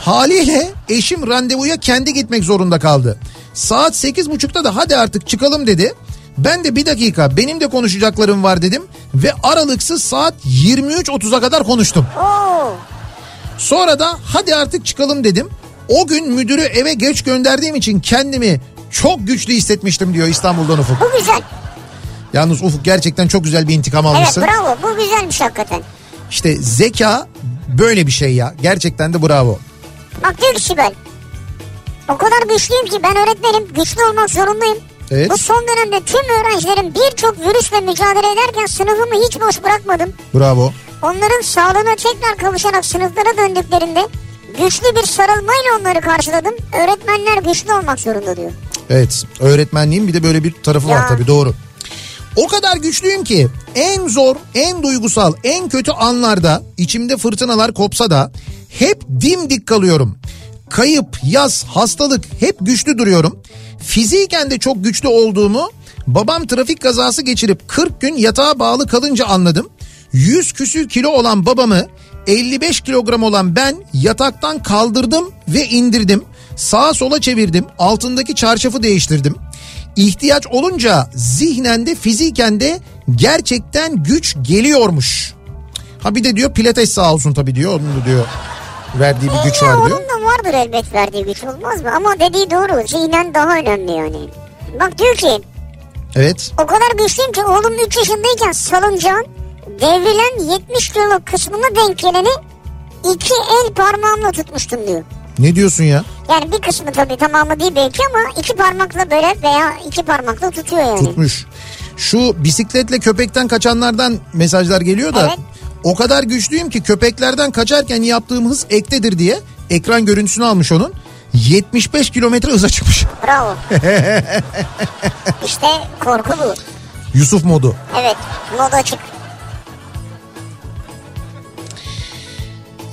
Haliyle eşim randevuya kendi gitmek zorunda kaldı. Saat 8.30'da da hadi artık çıkalım dedi. Ben de bir dakika benim de konuşacaklarım var dedim ve aralıksız saat 23.30'a kadar konuştum. Oo. Sonra da hadi artık çıkalım dedim. O gün müdürü eve geç gönderdiğim için kendimi çok güçlü hissetmiştim diyor İstanbul'dan Ufuk. Bu güzel. Yalnız Ufuk gerçekten çok güzel bir intikam Evet almışsın. bravo bu güzelmiş hakikaten. İşte zeka böyle bir şey ya. Gerçekten de bravo. Bak diyor ki Sibel. O kadar güçlüyüm ki ben öğretmenim güçlü olmak zorundayım. Evet. Bu son dönemde tüm öğrencilerin birçok virüsle mücadele ederken sınıfımı hiç boş bırakmadım. Bravo. Onların sağlığına tekrar kavuşarak sınıflara döndüklerinde güçlü bir sarılmayla onları karşıladım. Öğretmenler güçlü olmak zorunda diyor. Evet öğretmenliğin bir de böyle bir tarafı var Ya. tabii doğru. O kadar güçlüyüm ki en zor, en duygusal, en kötü anlarda içimde fırtınalar kopsa da hep dimdik kalıyorum. Kayıp, yaz, hastalık hep güçlü duruyorum. Fiziken de çok güçlü olduğumu babam trafik kazası geçirip 40 gün yatağa bağlı kalınca anladım. 100 küsür kilo olan babamı 55 kilogram olan ben yataktan kaldırdım ve indirdim. Sağa sola çevirdim. Altındaki çarşafı değiştirdim. İhtiyaç olunca zihnen de fiziken de gerçekten güç geliyormuş. Ha bir de diyor pilates sağ olsun tabii diyor. Onu da diyor verdiği bir güç E, var diyor. Onun da vardır elbet verdiği güç olmaz mı? Ama dediği doğru. Zihnen daha önemli yani. Bak diyor ki Evet. o kadar güçlüyüm ki oğlum 3 yaşındayken salıncağın devrilen 70 kiloluk kısmına denk geleni iki el parmağımla tutmuştum diyor. Ne diyorsun ya? Yani bir kısmı tabii tamamı değil belki ama iki parmakla böyle veya iki parmakla tutuyor yani. Tutmuş. Şu bisikletle köpekten kaçanlardan mesajlar geliyor da Evet. o kadar güçlüyüm ki köpeklerden kaçarken yaptığım hız ektedir diye ekran görüntüsünü almış onun. 75 kilometre hıza çıkmış. *laughs* Bravo. işte korku bu. Yusuf modu. Evet mod açık.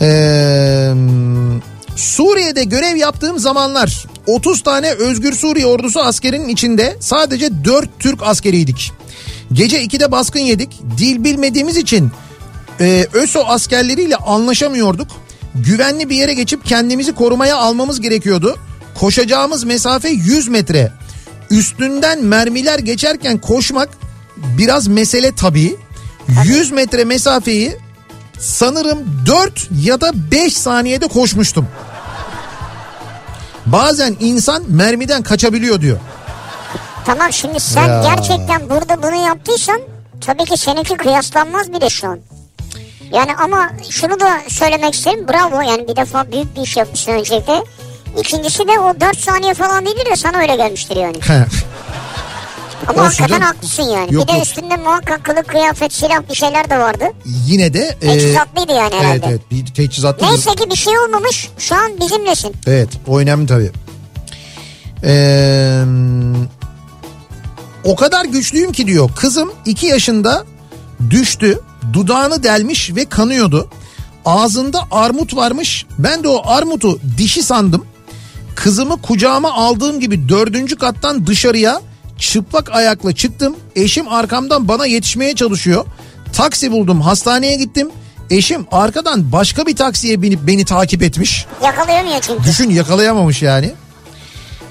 Ee, Suriye'de görev yaptığım zamanlar 30 tane Özgür Suriye ordusu askerinin içinde sadece 4 Türk askeriydik. Gece 2'de baskın yedik. Dil bilmediğimiz için e, ÖSO askerleriyle anlaşamıyorduk. Güvenli bir yere geçip kendimizi korumaya almamız gerekiyordu. Koşacağımız mesafe 100 metre. Üstünden mermiler geçerken koşmak biraz mesele tabii. 100 metre mesafeyi sanırım 4 ya da 5 saniyede koşmuştum. Bazen insan mermiden kaçabiliyor diyor. Tamam şimdi sen Ya. gerçekten burada bunu yaptıysan tabii ki seninki kıyaslanmaz bile şu an. Yani ama şunu da söylemek isterim bravo yani bir defa büyük bir iş yapmışsın öncelikle. İkincisi de o 4 saniye falan değildir de sana öyle gelmiştir yani. *laughs* Ama Olsun hakikaten canım. haklısın yani. Yok, bir de yok. üstünde muhakkak kılık kıyafet silah bir şeyler de vardı. Yine de... e, Teçhizatlıydı yani herhalde. Evet evet bir teçhizatlı. Neyse ki bir şey olmamış şu an bizimlesin. Evet o önemli tabii. Ee, o kadar güçlüyüm ki diyor kızım 2 yaşında düştü dudağını delmiş ve kanıyordu. Ağzında armut varmış ben de o armutu dişi sandım. Kızımı kucağıma aldığım gibi dördüncü kattan dışarıya çıplak ayakla çıktım. Eşim arkamdan bana yetişmeye çalışıyor. Taksi buldum hastaneye gittim. Eşim arkadan başka bir taksiye binip beni takip etmiş. Yakalayamıyor çünkü. Düşün yakalayamamış yani.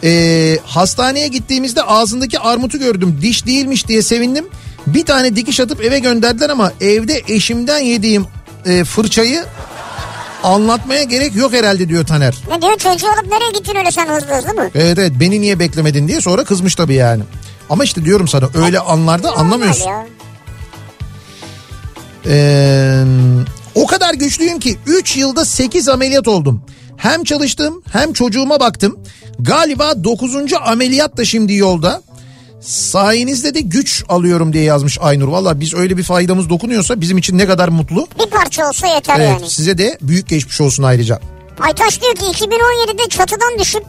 Ee, hastaneye gittiğimizde ağzındaki armutu gördüm. Diş değilmiş diye sevindim. Bir tane dikiş atıp eve gönderdiler ama evde eşimden yediğim e, fırçayı anlatmaya gerek yok herhalde diyor Taner. Ne diyor çocuğu alıp nereye gittin öyle sen hızlı hızlı mı? Evet evet beni niye beklemedin diye sonra kızmış tabii yani. Ama işte diyorum sana öyle anlarda anlamıyorsun. Ee, o kadar güçlüyüm ki 3 yılda 8 ameliyat oldum. Hem çalıştım hem çocuğuma baktım. Galiba 9. ameliyat da şimdi yolda. Sayenizde de güç alıyorum diye yazmış Aynur. Valla biz öyle bir faydamız dokunuyorsa bizim için ne kadar mutlu. Bir parça olsa yeter Evet yani. size de büyük geçmiş olsun ayrıca. Aytaş diyor ki 2017'de çatıdan düşüp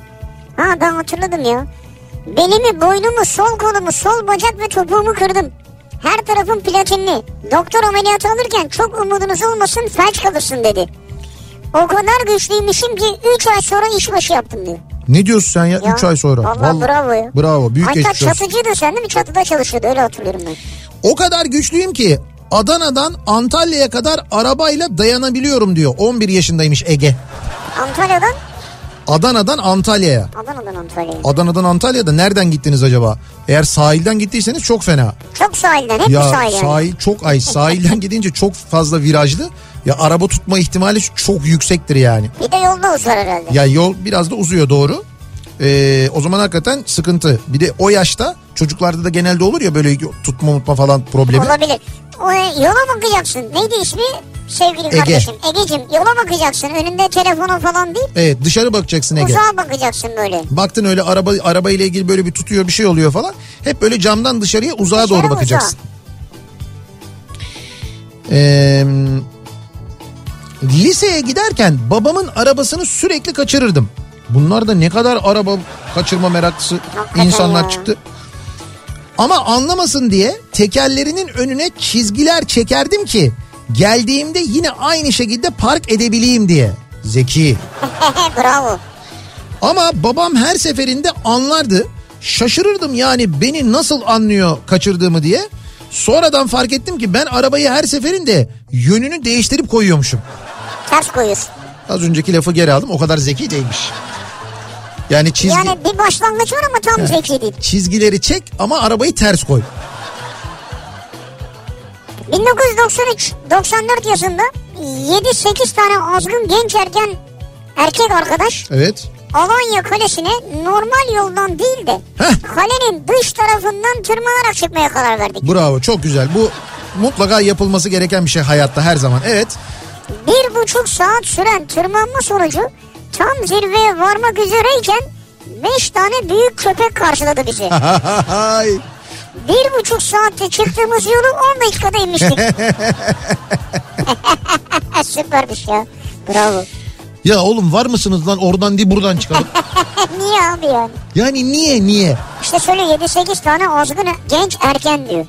ha ben hatırladım ya. Belimi, boynumu, sol kolumu, sol bacak ve topuğumu kırdım. Her tarafım platinli. Doktor ameliyatı alırken çok umudunuz olmasın felç kalırsın dedi. O kadar güçlüymüşüm ki 3 ay sonra işbaşı yaptım diyor. Ne diyorsun sen ya 3 Ya, ay sonra? Vallahi, bravo ya. Bravo büyük Aytaç geçmiş olsun. çatıcıydı sen değil mi? Çatıda çalışıyordu öyle hatırlıyorum ben. O kadar güçlüyüm ki Adana'dan Antalya'ya kadar arabayla dayanabiliyorum diyor. 11 yaşındaymış Ege. Antalya'dan Adana'dan Antalya'ya. Adana'dan Antalya'ya. Adana'dan Antalya'da nereden gittiniz acaba? Eğer sahilden gittiyseniz çok fena. Çok sahilden hep ya sahil yani. sahil çok ay sahilden *laughs* gidince çok fazla virajlı. Ya araba tutma ihtimali çok yüksektir yani. Bir de yolda uzar herhalde. Ya yol biraz da uzuyor doğru. Ee, o zaman hakikaten sıkıntı. Bir de o yaşta çocuklarda da genelde olur ya böyle tutma mutma falan problemi. Olabilir. O, yola bakacaksın. Neydi ismi? Sevgili Ege. kardeşim. Egeciğim yola bakacaksın. Önünde telefonu falan değil. Evet dışarı bakacaksın Ege. Uzağa bakacaksın böyle. Baktın öyle araba araba ile ilgili böyle bir tutuyor bir şey oluyor falan. Hep böyle camdan dışarıya uzağa Dışarı doğru uzağa. bakacaksın. Ee, liseye giderken babamın arabasını sürekli kaçırırdım. Bunlar da ne kadar araba kaçırma meraklısı Hakikaten insanlar ya. çıktı. Ama anlamasın diye tekerlerinin önüne çizgiler çekerdim ki geldiğimde yine aynı şekilde park edebileyim diye. Zeki. *laughs* Bravo. Ama babam her seferinde anlardı. Şaşırırdım yani beni nasıl anlıyor kaçırdığımı diye. Sonradan fark ettim ki ben arabayı her seferinde yönünü değiştirip koyuyormuşum. Ters koyuyorsun. Az önceki lafı geri aldım o kadar zeki değilmiş. Yani çizgi, Yani bir başlangıç var ama tam zeki değil. çizgileri çek ama arabayı ters koy. 1993-94 yazında 7-8 tane azgın genç ergen erkek arkadaş Evet. Alanya Kalesi'ne normal yoldan değil de Heh. kalenin dış tarafından tırmanarak çıkmaya karar verdik. Bravo çok güzel. Bu mutlaka yapılması gereken bir şey hayatta her zaman. Evet. Bir buçuk saat süren tırmanma sonucu tam zirveye varmak üzereyken beş tane büyük köpek karşıladı bizi. *laughs* Bir buçuk saatte çıktığımız yolu 10 dakikada inmiştik. *laughs* Süpermiş ya. Bravo. ya oğlum var mısınız lan oradan değil buradan çıkalım. *laughs* Niye abi yani? yani niye niye? İşte söyle 7-8 tane azgın genç erken diyor.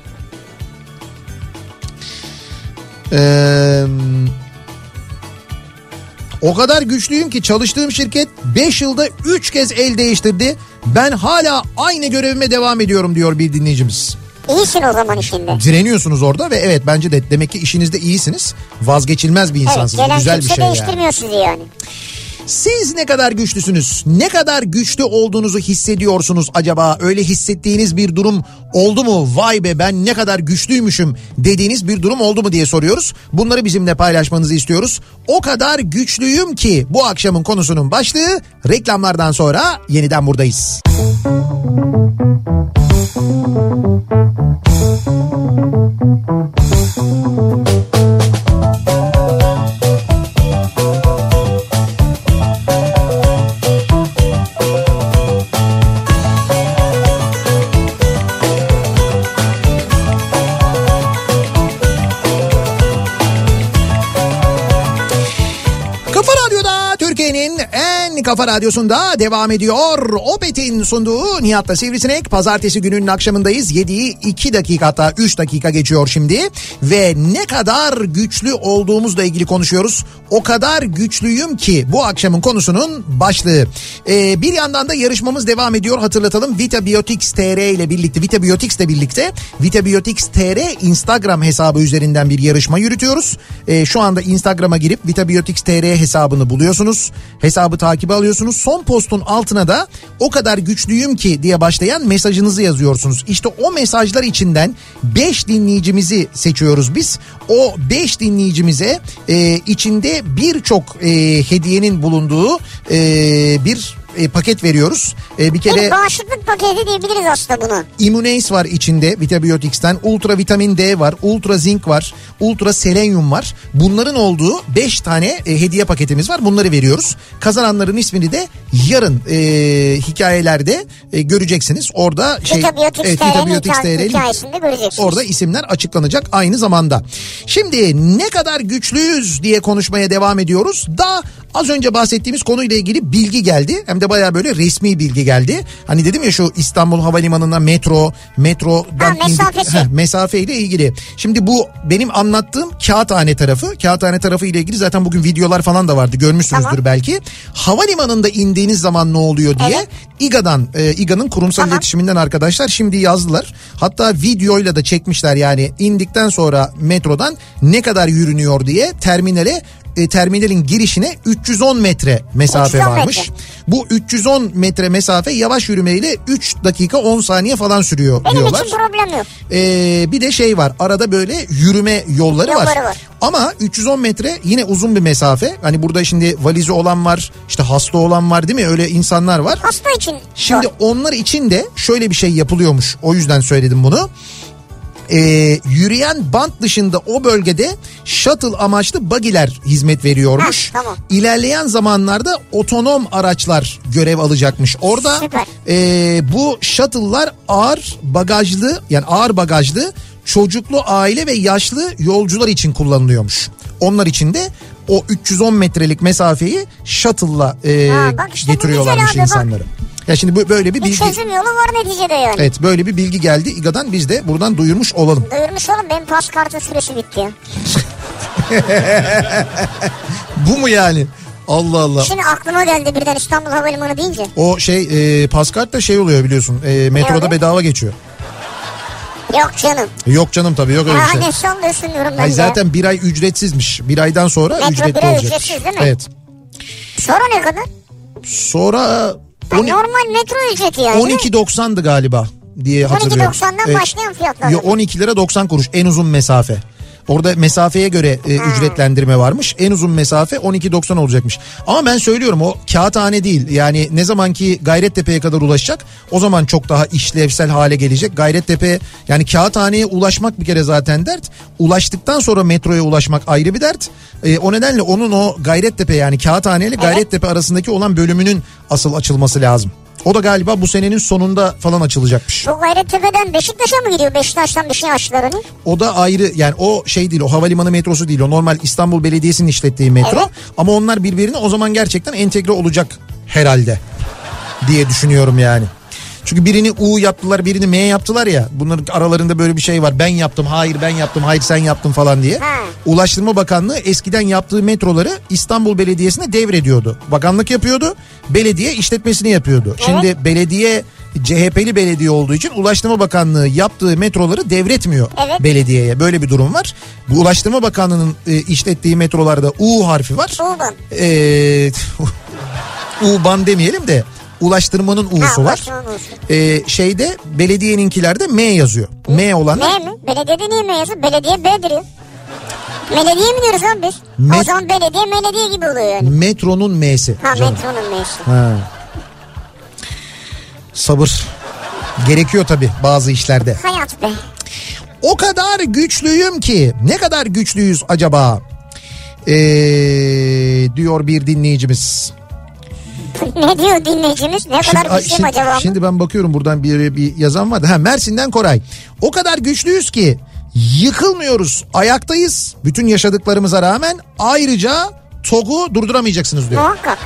Ee, o kadar güçlüyüm ki çalıştığım şirket 5 yılda 3 kez el değiştirdi. Ben hala aynı görevime devam ediyorum diyor bir dinleyicimiz. İyisin o zaman işinde. Direniyorsunuz orada ve evet bence de demek ki işinizde iyisiniz. Vazgeçilmez bir Evet insansınız. gelen Güzel bir şey yani. değiştirmiyor sizi yani. Siz ne kadar güçlüsünüz? Ne kadar güçlü olduğunuzu hissediyorsunuz acaba? Öyle hissettiğiniz bir durum oldu mu? Vay be ben ne kadar güçlüymüşüm dediğiniz bir durum oldu mu diye soruyoruz. Bunları bizimle paylaşmanızı istiyoruz. O kadar güçlüyüm ki bu akşamın konusunun başlığı reklamlardan sonra yeniden buradayız. Kafa kafa radyosunda devam ediyor. Opet'in sunduğu Nihat'la Sivrisinek. Pazartesi gününün akşamındayız. 7'yi 2 dakika hatta 3 dakika geçiyor şimdi. Ve ne kadar güçlü olduğumuzla ilgili konuşuyoruz. O kadar güçlüyüm ki bu akşamın konusunun başlığı. Ee, bir yandan da yarışmamız devam ediyor. Hatırlatalım Vitabiotics TR ile birlikte, Vitabiotics ile birlikte Vitabiotics TR Instagram hesabı üzerinden bir yarışma yürütüyoruz. Ee, şu anda Instagram'a girip Vitabiotics TR hesabını buluyorsunuz. Hesabı takibe alıyorsunuz. Son postun altına da o kadar güçlüyüm ki diye başlayan mesajınızı yazıyorsunuz. İşte o mesajlar içinden 5 dinleyicimizi seçiyoruz biz. O 5 dinleyicimize e, içinde birçok e, hediyenin bulunduğu e, bir e, paket veriyoruz. E, bir kere Bir bağışıklık paketi diyebiliriz aslında bunu. Immunace var içinde Vitabiotics'ten. Ultra vitamin D var, ultra zinc var, ultra selenyum var. Bunların olduğu 5 tane e, hediye paketimiz var. Bunları veriyoruz. Kazananların ismini de yarın e, hikayelerde e, göreceksiniz. Orada şey Vitabiotics evet, TR'nin Vitabiotics hikaye- TR'nin hikayesinde göreceksiniz. Orada isimler açıklanacak aynı zamanda. Şimdi ne kadar güçlüyüz diye konuşmaya devam ediyoruz. Da az önce bahsettiğimiz konuyla ilgili bilgi geldi. Hem de baya böyle resmi bilgi geldi. Hani dedim ya şu İstanbul Havalimanı'na metro, metrodan Ha, mesafesi. Heh, mesafeyle ilgili. Şimdi bu benim anlattığım kağıthane tarafı. Kağıthane tarafı ile ilgili zaten bugün videolar falan da vardı. Görmüşsünüzdür Tamam. belki. Havalimanında indiğiniz zaman ne oluyor diye Evet. İGA'dan, e, İGA'nın kurumsal Tamam. iletişiminden arkadaşlar şimdi yazdılar. Hatta videoyla da çekmişler yani indikten sonra metrodan ne kadar yürünüyor diye terminale e, terminalin girişine 310 metre mesafe 310 varmış. metre. Bu 310 metre mesafe yavaş yürümeyle 3 dakika 10 saniye falan sürüyor Benim diyorlar. için problem yok. Ee, bir de şey var arada böyle yürüme yolları, var. Yolları var. Ama 310 metre yine uzun bir mesafe. Hani burada şimdi valizi olan var işte hasta olan var değil mi öyle insanlar var. Hasta için Şimdi zor. onlar için de şöyle bir şey yapılıyormuş o yüzden söyledim bunu. Ee, yürüyen bant dışında o bölgede shuttle amaçlı bagiler hizmet veriyormuş. Heh, tamam. İlerleyen zamanlarda otonom araçlar görev alacakmış. Orada Süper. e, bu shuttle'lar ağır bagajlı yani ağır bagajlı çocuklu aile ve yaşlı yolcular için kullanılıyormuş. Onlar için de o 310 metrelik mesafeyi shuttle'la e, Ha, işte getiriyorlarmış abi, bak. Ya şimdi bu böyle bir Bir bilgi çözüm yolu var neticede yani. Evet böyle bir bilgi geldi İGA'dan biz de buradan duyurmuş olalım. Duyurmuş oğlum benim pas kartı süresi bitti. *laughs* Bu mu yani? Allah Allah. Şimdi aklıma geldi birden İstanbul Havalimanı deyince. O şey e, paskart da şey oluyor biliyorsun. E, metroda bedava geçiyor. Yok canım. Yok canım tabii yok öyle bir şey. ne sallıyorsun diyorum ben Ay zaten bir ay ücretsizmiş. Bir aydan sonra Metro ücretli bir ay olacak. ücretsiz değil mi? Evet. Sonra ne kadar? Sonra Ha, on- normal metro ücreti yani. 12.90'dı galiba diye hatırlıyorum. 12.90'dan başlayan fiyatlar. Yo, 12 lira 90 kuruş en uzun mesafe. Orada mesafeye göre e, ücretlendirme varmış. En uzun mesafe 12.90 olacakmış. Ama ben söylüyorum o kağıthane değil. Yani ne zaman ki Gayrettepe'ye kadar ulaşacak o zaman çok daha işlevsel hale gelecek. Gayrettepe yani kağıthaneye ulaşmak bir kere zaten dert. Ulaştıktan sonra metroya ulaşmak ayrı bir dert. E, o nedenle onun o Gayrettepe yani kağıthane ile Gayrettepe arasındaki olan bölümünün asıl açılması lazım. O da galiba bu senenin sonunda falan açılacakmış. Bu Gayrettepe'den Beşiktaş'a mı gidiyor? Beşiktaş'tan bir şey açtılar onu. O da ayrı yani o şey değil o havalimanı metrosu değil o normal İstanbul Belediyesi'nin işlettiği metro. Evet. Ama onlar birbirine o zaman gerçekten entegre olacak herhalde diye düşünüyorum yani. Çünkü birini U yaptılar birini M yaptılar ya bunların aralarında böyle bir şey var ben yaptım hayır ben yaptım hayır sen yaptın falan diye. Ha. Ulaştırma Bakanlığı eskiden yaptığı metroları İstanbul Belediyesi'ne devrediyordu. Bakanlık yapıyordu belediye işletmesini yapıyordu. Şimdi belediye CHP'li belediye olduğu için Ulaştırma Bakanlığı yaptığı metroları devretmiyor Evet. belediyeye. Böyle bir durum var. Bu Ulaştırma Bakanlığı'nın e, işlettiği metrolarda U harfi var. Uğban. Ee, *laughs* U-ban demeyelim de ulaştırmanın U'su Ha, var. Ee, şeyde belediyeninkilerde M yazıyor. M olanlar M mi? Belediyede niye M yazıyor? Belediye B'dir ya. Belediye mi diyoruz lan biz? Me- O zaman belediye belediye gibi oluyor yani. metronun M'si. Ha canım. metronun M'si. Ha. Sabır. Gerekiyor tabii bazı işlerde. Hayat be. O kadar güçlüyüm ki ne kadar güçlüyüz acaba? Ee, diyor bir dinleyicimiz. Ne diyor dinleyicimiz? Ne kadar Ay, güçlüyüm şimdi, acaba? şimdi ben bakıyorum buradan bir, bir yazan vardı. Ha Mersin'den Koray. O kadar güçlüyüz ki yıkılmıyoruz. Ayaktayız. Bütün yaşadıklarımıza rağmen ayrıca TOG'u durduramayacaksınız diyor. Muhakkak.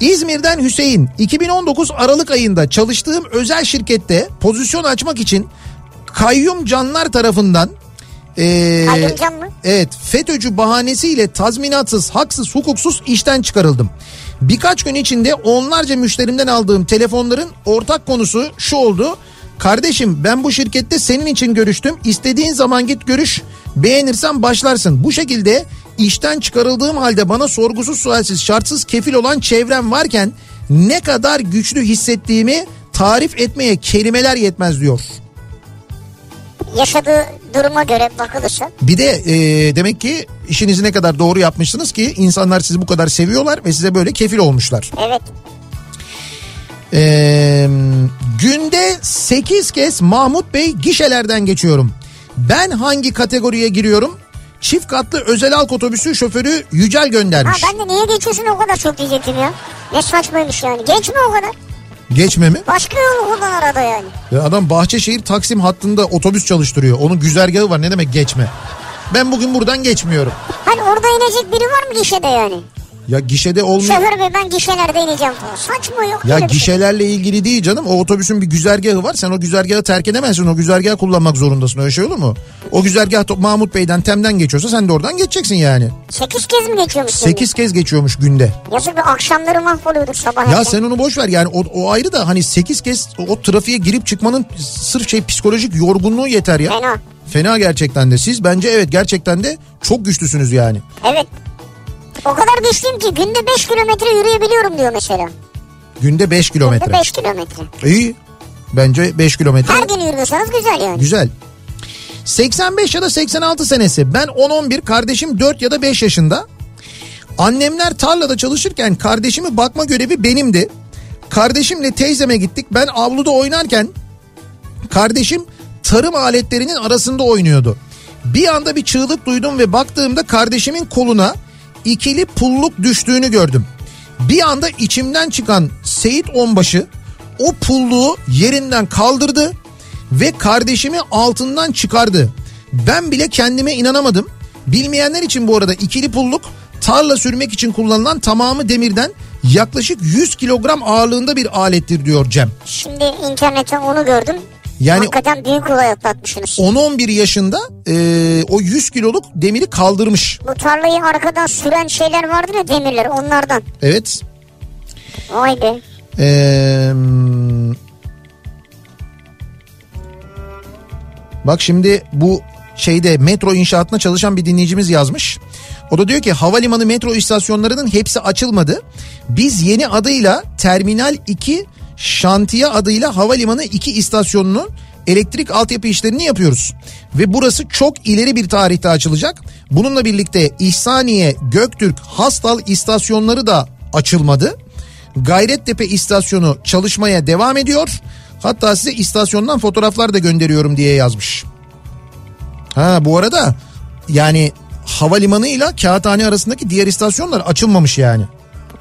İzmir'den Hüseyin 2019 Aralık ayında çalıştığım özel şirkette pozisyon açmak için kayyum canlar tarafından ee, mı? Evet FETÖ'cü bahanesiyle tazminatsız, haksız, hukuksuz işten çıkarıldım. Birkaç gün içinde onlarca müşterimden aldığım telefonların ortak konusu şu oldu. Kardeşim ben bu şirkette senin için görüştüm. İstediğin zaman git görüş. Beğenirsen başlarsın. Bu şekilde işten çıkarıldığım halde bana sorgusuz sualsiz şartsız kefil olan çevrem varken ne kadar güçlü hissettiğimi tarif etmeye kelimeler yetmez diyor. Yaşadığı duruma göre bakılırsa. Bir de e, demek ki işinizi ne kadar doğru yapmışsınız ki insanlar sizi bu kadar seviyorlar ve size böyle kefil olmuşlar. Evet. E, günde 8 kez Mahmut Bey gişelerden geçiyorum. Ben hangi kategoriye giriyorum? Çift katlı özel halk otobüsü şoförü Yücel Ha göndermiş. ben de niye geçiyorsun o kadar çok diyecektim ya. Ne saçmaymış yani. Geçme o kadar. Geçme mi? Başka yolu kullan arada yani. Ya adam Bahçeşehir Taksim hattında otobüs çalıştırıyor. Onun güzergahı var ne demek geçme. Ben bugün buradan geçmiyorum. Hani orada inecek biri var mı gişede yani? Ya gişede olmayan... Şoför bey ben gişelerde ineceğim falan. Saçma yok. Ya şey. gişelerle ilgili değil canım. O otobüsün bir güzergahı var. Sen o güzergahı terk edemezsin. O güzergahı kullanmak zorundasın. Öyle şey olur mu? O güzergah Mahmut Bey'den Tem'den geçiyorsa sen de oradan geçeceksin yani. Sekiz kez mi geçiyormuş şimdi? 8 kez geçiyormuş günde. Yazık bir akşamları mahvoluyordur sabah. Ya erken. sen onu boş ver yani o, o ayrı da hani 8 kez o, o trafiğe girip çıkmanın sırf şey psikolojik yorgunluğu yeter ya. Fena. Fena gerçekten de. Siz bence evet gerçekten de çok güçlüsünüz yani. Evet. O kadar güçlüyüm ki günde 5 kilometre yürüyebiliyorum diyor mesela. Günde 5 Günde kilometre. 5 kilometre. İyi. Bence 5 kilometre. Her gün yürüyorsanız güzel yani. Güzel. 85 ya da 86 senesi. Ben 10-11 kardeşim 4 ya da 5 yaşında. Annemler tarlada çalışırken kardeşimi bakma görevi benimdi. Kardeşimle teyzeme gittik. Ben avluda oynarken kardeşim tarım aletlerinin arasında oynuyordu. Bir anda bir çığlık duydum ve baktığımda kardeşimin koluna ikili pulluk düştüğünü gördüm. Bir anda içimden çıkan Seyit Onbaşı o pulluğu yerinden kaldırdı ve kardeşimi altından çıkardı. Ben bile kendime inanamadım. Bilmeyenler için bu arada ikili pulluk tarla sürmek için kullanılan tamamı demirden yaklaşık 100 kilogram ağırlığında bir alettir diyor Cem. Şimdi internetten onu gördüm. Yani Hakikaten büyük olay atlatmışsınız. 10-11 yaşında e, o 100 kiloluk demiri kaldırmış. Bu tarlayı arkadan süren şeyler vardır ya demirler onlardan. Evet. Vay be. Ee, bak şimdi bu şeyde metro inşaatına çalışan bir dinleyicimiz yazmış. O da diyor ki havalimanı metro istasyonlarının hepsi açılmadı. Biz yeni adıyla Terminal 2 Şantiye adıyla havalimanı 2 istasyonunun elektrik altyapı işlerini yapıyoruz. ve burası çok ileri bir tarihte açılacak. Bununla birlikte İhsaniye, Göktürk, Hastal istasyonları da açılmadı. Gayrettepe istasyonu çalışmaya devam ediyor. Hatta size istasyondan fotoğraflar da gönderiyorum diye yazmış. Ha bu arada yani havalimanıyla kağıthane arasındaki diğer istasyonlar açılmamış yani.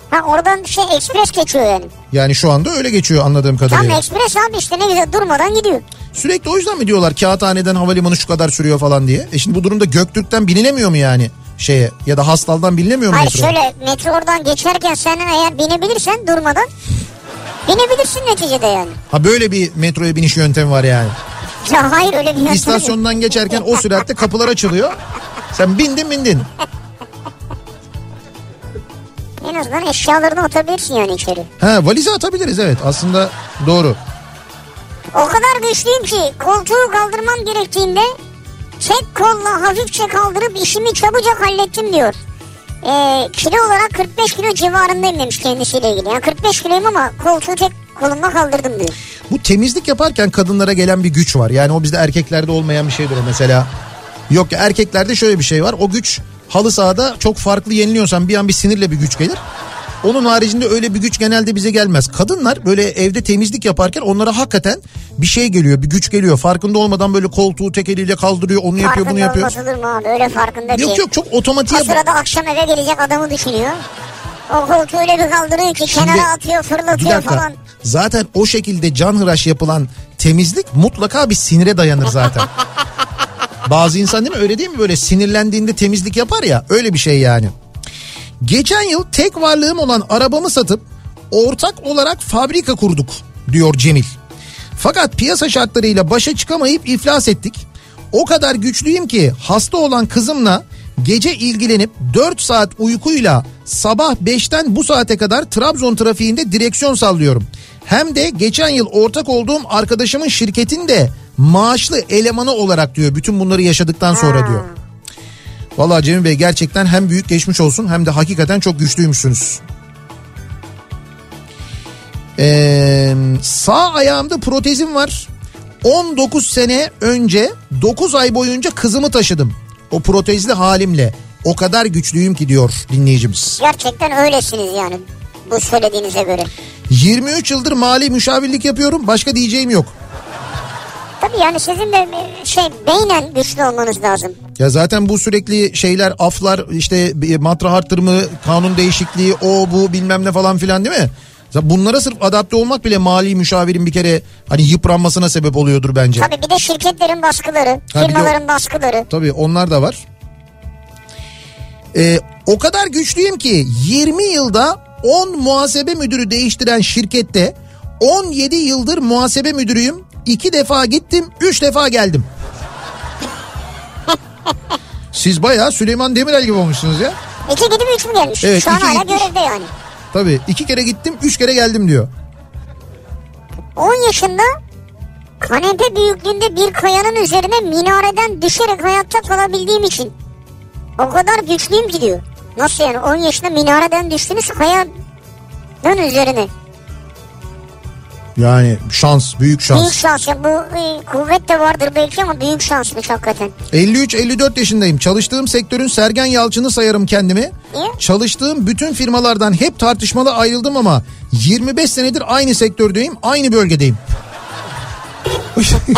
Ha oradan şey ekspres geçiyor yani. Yani şu anda öyle geçiyor anladığım Tam kadarıyla. ekspres abi işte ne güzel durmadan gidiyor. Sürekli o yüzden mi diyorlar kağıthaneden havalimanı şu kadar sürüyor falan diye. E şimdi bu durumda Göktürk'ten bilinemiyor mu yani şeye ya da Hastal'dan bilinemiyor mu Hayır metro? şöyle metro oradan geçerken sen eğer binebilirsen durmadan binebilirsin neticede yani. Ha böyle bir metroya biniş yöntemi var yani. Ya hayır öyle bir yöntem yok. İstasyondan geçerken o süratte kapılar açılıyor. Sen bindin bindin. *laughs* En azından eşyalarını atabilirsin yani içeri. Ha valize atabiliriz evet aslında doğru. O kadar güçlüyüm ki koltuğu kaldırmam gerektiğinde tek kolla hafifçe kaldırıp işimi çabucak hallettim diyor. Ee, kilo olarak 45 kilo civarındayım demiş kendisiyle ilgili. Yani 45 kiloyum ama koltuğu tek kolumla kaldırdım diyor. Bu temizlik yaparken kadınlara gelen bir güç var. Yani o bizde erkeklerde olmayan bir şeydir mesela. Yok ya erkeklerde şöyle bir şey var. O güç halı sahada çok farklı yeniliyorsan bir an bir sinirle bir güç gelir. Onun haricinde öyle bir güç genelde bize gelmez. Kadınlar böyle evde temizlik yaparken onlara hakikaten bir şey geliyor, bir güç geliyor. Farkında olmadan böyle koltuğu tek eliyle kaldırıyor, onu yapıyor, bunu Farkında yapıyor. olmaz olur mu abi öyle farkında ki. Yok yok çok otomatiğe O sırada akşam eve gelecek adamı düşünüyor. O koltuğu öyle bir kaldırıyor ki Şimdi- kenara atıyor Bir fırlatıyor dakika. falan. Zaten o şekilde canhıraş yapılan temizlik mutlaka bir sinire dayanır zaten. *laughs* Bazı insan değil mi öyle değil mi böyle sinirlendiğinde temizlik yapar ya öyle bir şey yani. Geçen yıl tek varlığım olan arabamı satıp ortak olarak fabrika kurduk diyor Cemil. Fakat piyasa şartlarıyla başa çıkamayıp iflas ettik. O kadar güçlüyüm ki hasta olan kızımla gece ilgilenip 4 saat uykuyla sabah 5'ten bu saate kadar Trabzon trafiğinde direksiyon sallıyorum. Hem de geçen yıl ortak olduğum arkadaşımın şirketinde maaşlı elemanı olarak diyor bütün bunları yaşadıktan sonra diyor. Vallahi Cemil Bey gerçekten hem büyük geçmiş olsun hem de hakikaten çok güçlüymüşsünüz. Ee, sağ ayağımda protezim var. 19 sene önce 9 ay boyunca kızımı taşıdım. O protezli halimle. O kadar güçlüyüm ki diyor dinleyicimiz. Gerçekten öylesiniz yani bu söylediğinize göre. 23 yıldır mali müşavirlik yapıyorum. Başka diyeceğim yok. Tabii yani sizin de şey beynen güçlü olmanız lazım. Ya zaten bu sürekli şeyler aflar işte matrah artırımı kanun değişikliği o bu bilmem ne falan filan değil mi? Bunlara sırf adapte olmak bile mali müşavirin bir kere hani yıpranmasına sebep oluyordur bence. Tabii bir de şirketlerin baskıları, Ha, de o- firmaların baskıları. Tabii onlar da var. Ee, o kadar güçlüyüm ki 20 yılda 10 muhasebe müdürü değiştiren şirkette 17 yıldır muhasebe müdürüyüm. 2 defa gittim 3 defa geldim. Siz bayağı Süleyman Demirel gibi olmuşsunuz ya. İki gidip üç mü gelmiş? Evet, Şu an iki hala gitmiş. görevde yani. Tabii iki kere gittim üç kere geldim diyor. 10 yaşında kanepe büyüklüğünde bir kayanın üzerine minareden düşerek hayatta kalabildiğim için o kadar güçlüyüm ki diyor. Nasıl yani 10 yaşında minareden düştünüz kayanın üzerine. Yani şans büyük şans. Büyük şans ya bu kuvvet de vardır belki ama büyük şansmış hakikaten. 53-54 yaşındayım. Çalıştığım sektörün Sergen Yalçın'ı sayarım kendimi. Niye? Çalıştığım bütün firmalardan hep tartışmalı ayrıldım ama 25 senedir aynı sektördeyim, aynı bölgedeyim. *laughs*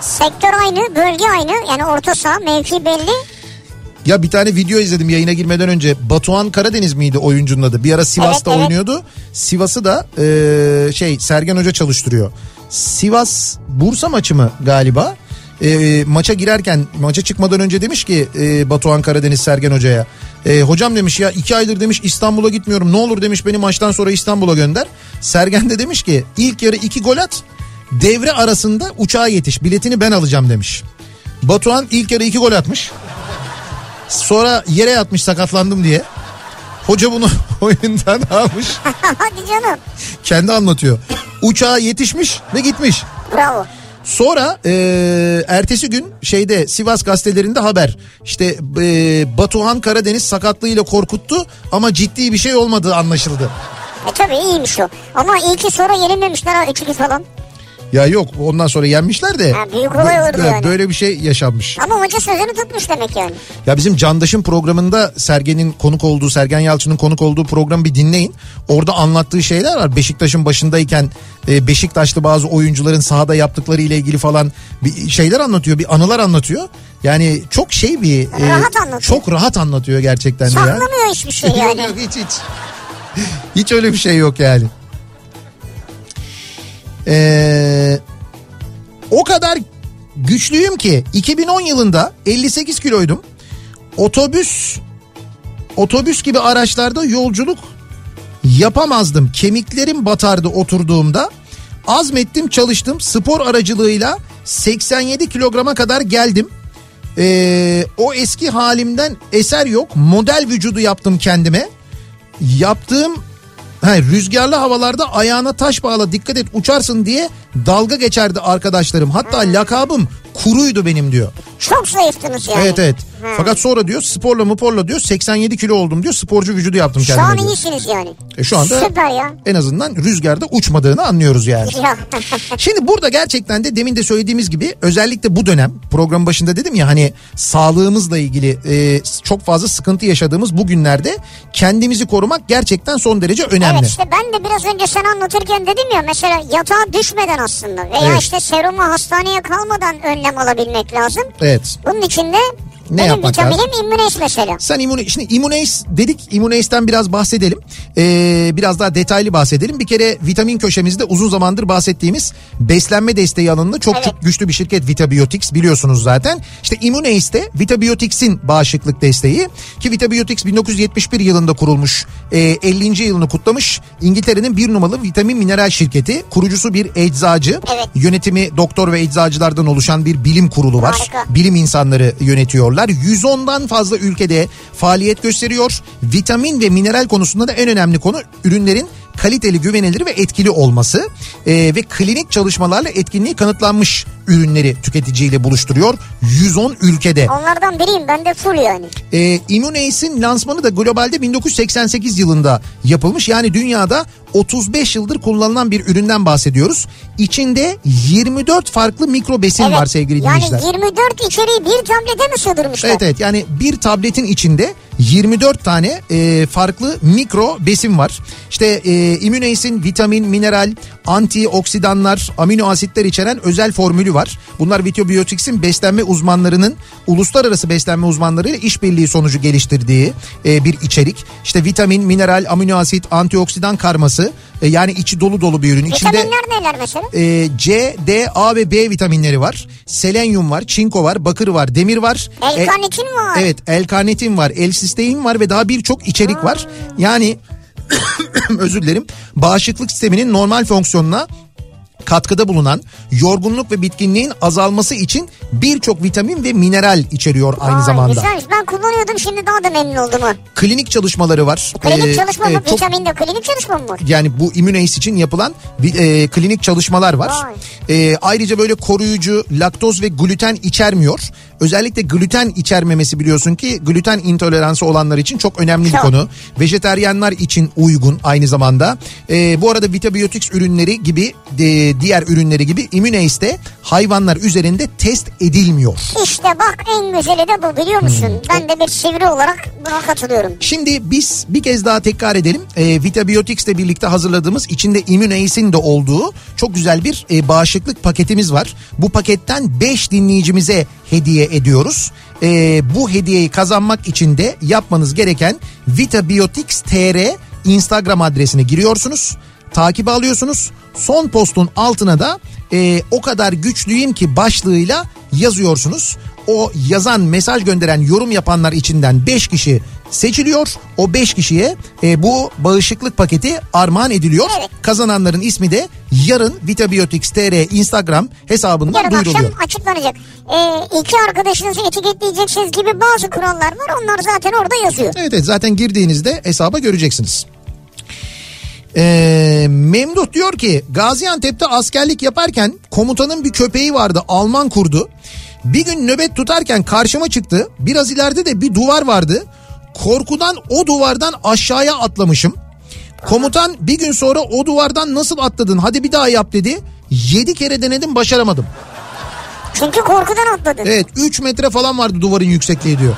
Sektör aynı, bölge aynı yani orta saha mevki belli. Ya bir tane video izledim yayına girmeden önce. Batuhan Karadeniz miydi oyuncunun adı? Bir ara Sivas'ta Evet, evet. oynuyordu. Sivas'ı da e, şey Sergen Hoca çalıştırıyor. Sivas Bursa maçı mı galiba? E, maça girerken maça çıkmadan önce demiş ki e, Batuhan Karadeniz Sergen Hoca'ya. E, hocam demiş ya iki aydır demiş İstanbul'a gitmiyorum. Ne olur demiş beni maçtan sonra İstanbul'a gönder. Sergen de demiş ki ilk yarı iki gol at. Devre arasında uçağa yetiş. Biletini ben alacağım demiş. Batuhan ilk yarı iki gol atmış. Sonra yere yatmış sakatlandım diye. Hoca bunu *laughs* oyundan almış. *laughs* Hadi canım. Kendi anlatıyor. Uçağa yetişmiş ve gitmiş. Bravo. Sonra e, ertesi gün şeyde Sivas gazetelerinde haber. İşte e, Batuhan Karadeniz sakatlığıyla korkuttu ama ciddi bir şey olmadığı anlaşıldı. E tabii iyiymiş o. Ama iyi ki sonra yenilmemişler ha 3-2 falan. Ya yok ondan sonra yenmişler de. Ha, büyük olay olurdu yani. Böyle bir şey yaşanmış. Ama hoca sözünü tutmuş demek yani. Ya bizim Candaş'ın programında Sergen'in konuk olduğu, Sergen Yalçın'ın konuk olduğu programı bir dinleyin. Orada anlattığı şeyler var. Beşiktaş'ın başındayken e, Beşiktaşlı bazı oyuncuların sahada yaptıkları ile ilgili falan bir şeyler anlatıyor. Bir anılar anlatıyor. Yani çok şey bir... e, Rahat anlatıyor. Çok rahat anlatıyor gerçekten de ya. Saklamıyor hiçbir şey *laughs* yani. Hiç hiç. *laughs* Hiç öyle bir şey yok yani. Ee, o kadar güçlüyüm ki 2010 yılında 58 kiloydum. Otobüs otobüs gibi araçlarda yolculuk yapamazdım. Kemiklerim batardı oturduğumda. Azmettim çalıştım spor aracılığıyla 87 kilograma kadar geldim. Ee, o eski halimden eser yok. Model vücudu yaptım kendime. Yaptığım ha, rüzgarlı havalarda ayağına taş bağla dikkat et uçarsın diye dalga geçerdi arkadaşlarım. Hatta lakabım kuruydu benim diyor. Çok zayıftınız yani. Evet evet. Ha. Fakat sonra diyor sporla muporla diyor 87 kilo oldum diyor. Sporcu vücudu yaptım Şu kendime an diyor. iyisiniz yani. E şu anda Süper ya. en azından rüzgarda uçmadığını anlıyoruz yani. Ya. *laughs* Şimdi burada gerçekten de demin de söylediğimiz gibi özellikle bu dönem program başında dedim ya hani sağlığımızla ilgili e, çok fazla sıkıntı yaşadığımız bu günlerde kendimizi korumak gerçekten son derece önemli. Evet işte ben de biraz önce sen anlatırken dedim ya mesela yatağa düşmeden aslında veya Evet. işte serumu hastaneye kalmadan önlem alabilmek lazım. Evet. Bunun için Ne benim yapmak lazım? Immunes mesela. Sen immune, şimdi Immunace dedik. Immunace'den biraz bahsedelim. Ee, biraz daha detaylı bahsedelim. Bir kere vitamin köşemizde uzun zamandır bahsettiğimiz beslenme desteği alanında çok Evet. çok güçlü bir şirket Vitabiotics biliyorsunuz zaten. İşte Immunace de Vitabiotics'in bağışıklık desteği ki Vitabiotics 1971 yılında kurulmuş. Ee, 50. yılını kutlamış. İngiltere'nin bir numaralı vitamin mineral şirketi. Kurucusu bir eczacı. Evet. Yönetimi doktor ve eczacılardan oluşan bir bilim kurulu var. Harika. Bilim insanları yönetiyorlar. 110'dan fazla ülkede faaliyet gösteriyor. Vitamin ve mineral konusunda da en önemli konu ürünlerin kaliteli, güvenilir ve etkili olması Ee, ve klinik çalışmalarla etkinliği kanıtlanmış ürünleri tüketiciyle buluşturuyor. 110 ülkede. Onlardan biriyim ben de full yani. Ee, Immunace'in lansmanı da globalde 1988 yılında yapılmış. Yani dünyada 35 yıldır kullanılan bir üründen bahsediyoruz. İçinde 24 farklı mikro besin var sevgili yani dinleyiciler. 24 içeriği bir tablete mi sığdırmışlar? Evet evet yani bir tabletin içinde 24 tane e, farklı mikro besin var. İşte e, Immunace'in vitamin, mineral, antioksidanlar, amino asitler içeren özel formülü var. Bunlar Vitobiotics'in beslenme uzmanlarının uluslararası beslenme uzmanlarıyla işbirliği sonucu geliştirdiği e, bir içerik. İşte vitamin, mineral, amino asit, antioksidan karması e, yani içi dolu dolu bir ürün. İçinde Vitaminler neler mesela? e, C, D, A ve B vitaminleri var. Selenyum var, çinko var, bakır var, demir var. E, L-karnitin var. Evet, L-karnitin var, L-sistein var ve daha birçok içerik var. Yani *coughs* özür dilerim. Bağışıklık sisteminin normal fonksiyonuna katkıda bulunan yorgunluk ve bitkinliğin azalması için birçok vitamin ve mineral içeriyor aynı Vay, zamanda. Güzelmiş ben kullanıyordum şimdi daha da memnun oldum. Klinik çalışmaları var. Klinik Ee, çalışma mı? evet, çok- Vitamin de klinik çalışma mı var? yani bu Immunace için yapılan e, klinik çalışmalar var. E, ayrıca böyle koruyucu, laktoz ve gluten içermiyor. Özellikle gluten içermemesi biliyorsun ki gluten intoleransı olanlar için çok önemli bir Çok. konu. Vejeteryanlar için uygun aynı zamanda. E, bu arada Vitabiotics ürünleri gibi e, diğer ürünleri gibi Immunace de hayvanlar üzerinde test edilmiyor. İşte bak en güzeli de bu biliyor musun? Hmm. Ben de bir sivri olarak buna katılıyorum. Şimdi biz bir kez daha tekrar edelim. E, Vitabiotics ile birlikte hazırladığımız içinde Immunace'in de olduğu çok güzel bir e, bağışıklık paketimiz var. Bu paketten 5 dinleyicimize hediye ediyoruz. E, bu hediyeyi kazanmak için de yapmanız gereken Vitabiotics TR Instagram adresine giriyorsunuz. Takip alıyorsunuz. Son postun altına da e, o kadar güçlüyüm ki başlığıyla yazıyorsunuz. O yazan mesaj gönderen yorum yapanlar içinden 5 kişi seçiliyor. O 5 kişiye e, bu bağışıklık paketi armağan ediliyor. Evet. Kazananların ismi de yarın Vitabiotics TR Instagram hesabından Yarın akşam duyuruluyor. açıklanacak. Ee, iki arkadaşınızı etiketleyeceksiniz gibi bazı kurallar var. Onlar zaten orada yazıyor. Evet, evet zaten girdiğinizde hesaba göreceksiniz. Ee, Memduh diyor ki Gaziantep'te askerlik yaparken komutanın bir köpeği vardı Alman kurdu. Bir gün nöbet tutarken karşıma çıktı. Biraz ileride de bir duvar vardı. Korkudan o duvardan aşağıya atlamışım. Komutan bir gün sonra o duvardan nasıl atladın hadi bir daha yap dedi. 7 kere denedim başaramadım. Çünkü korkudan atladın. Evet 3 metre falan vardı duvarın yüksekliği diyor.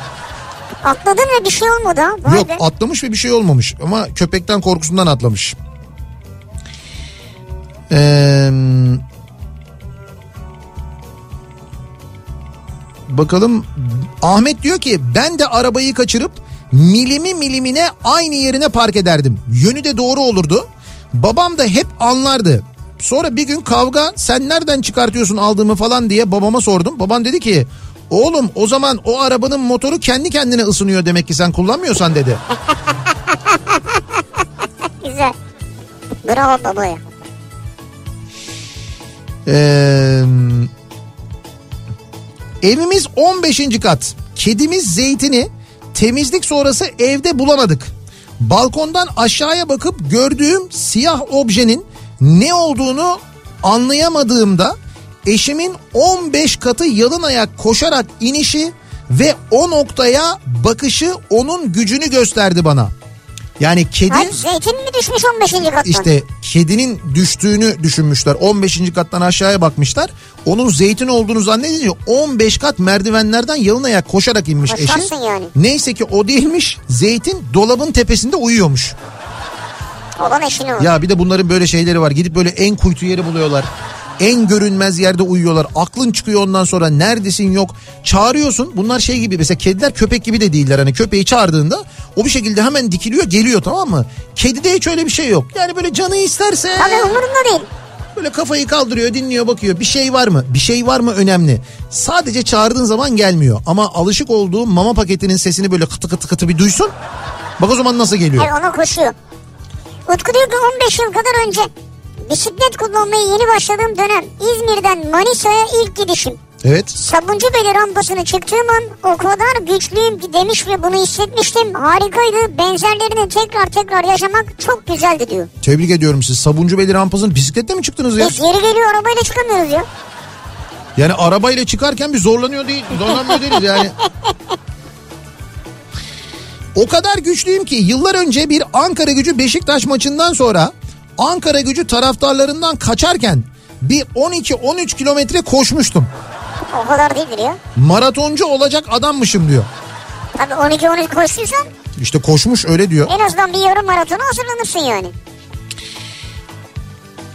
Atladın ve bir şey olmadı ha. Vay Yok be. atlamış ve bir şey olmamış ama köpekten korkusundan atlamış. Ee, bakalım Ahmet diyor ki ben de arabayı kaçırıp milimi milimine aynı yerine park ederdim. Yönü de doğru olurdu. Babam da hep anlardı. Sonra bir gün kavga sen nereden çıkartıyorsun aldığımı falan diye babama sordum. Babam dedi ki oğlum o zaman o arabanın motoru kendi kendine ısınıyor demek ki sen kullanmıyorsan dedi. *laughs* Güzel. Bravo babaya. Ee, evimiz 15. kat. Kedimiz Zeytin'i temizlik sonrası evde bulamadık. Balkondan aşağıya bakıp gördüğüm siyah objenin ne olduğunu anlayamadığımda eşimin 15 katı yalın ayak koşarak inişi ve o noktaya bakışı onun gücünü gösterdi bana. Yani kedi Hayır zeytin mi düşmüş 15. kattan? işte kedinin düştüğünü düşünmüşler. 15. kattan aşağıya bakmışlar. Onun zeytin olduğunu zannedince 15 kat merdivenlerden yalın ayak koşarak inmiş eşi. Koşarsın yani. Neyse ki o değilmiş. Zeytin dolabın tepesinde uyuyormuş. Olan eşini. Ya bir de bunların böyle şeyleri var. Gidip böyle en kuytu yeri buluyorlar. En görünmez yerde uyuyorlar. Aklın çıkıyor ondan sonra neredesin yok. Çağırıyorsun. Bunlar şey gibi mesela kediler köpek gibi de değiller. Hani köpeği çağırdığında o bir şekilde hemen dikiliyor geliyor tamam mı? Kedide hiç öyle bir şey yok. Yani böyle canı isterse Tabii umurumda değil. böyle kafayı kaldırıyor dinliyor bakıyor. Bir şey var mı? Bir şey var mı önemli. Sadece çağırdığın zaman gelmiyor. Ama alışık olduğu mama paketinin sesini böyle kıtı kıtı kıtı bir duysun. Bak o zaman nasıl geliyor. Hayır ona koşuyor. Utku diyor ki 15 yıl kadar önce bisiklet kullanmaya yeni başladığım dönem İzmir'den Manisa'ya ilk gidişim. Evet. Sabuncubeyle rampasını çıktığım an o kadar güçlüyüm ki demiş ve bunu hissetmiştim. Harikaydı. Benzerlerini tekrar tekrar yaşamak çok güzeldi diyor. Tebrik ediyorum siz. Sabuncu rampasının bisikletle mi çıktınız ya? Biz yeri geliyor arabayla çıkamıyoruz ya. Yani arabayla çıkarken bir zorlanıyor değil. Zorlanmıyor değiliz yani. *laughs* O kadar güçlüyüm ki yıllar önce bir Ankara gücü Beşiktaş maçından sonra Ankara gücü taraftarlarından kaçarken bir 12-13 kilometre koşmuştum. O kadar değildir ya. Maratoncu olacak adammışım diyor. Tabii 12-13 koştuysan İşte koşmuş öyle diyor. en azından bir yarım maratona hazırlanırsın yani.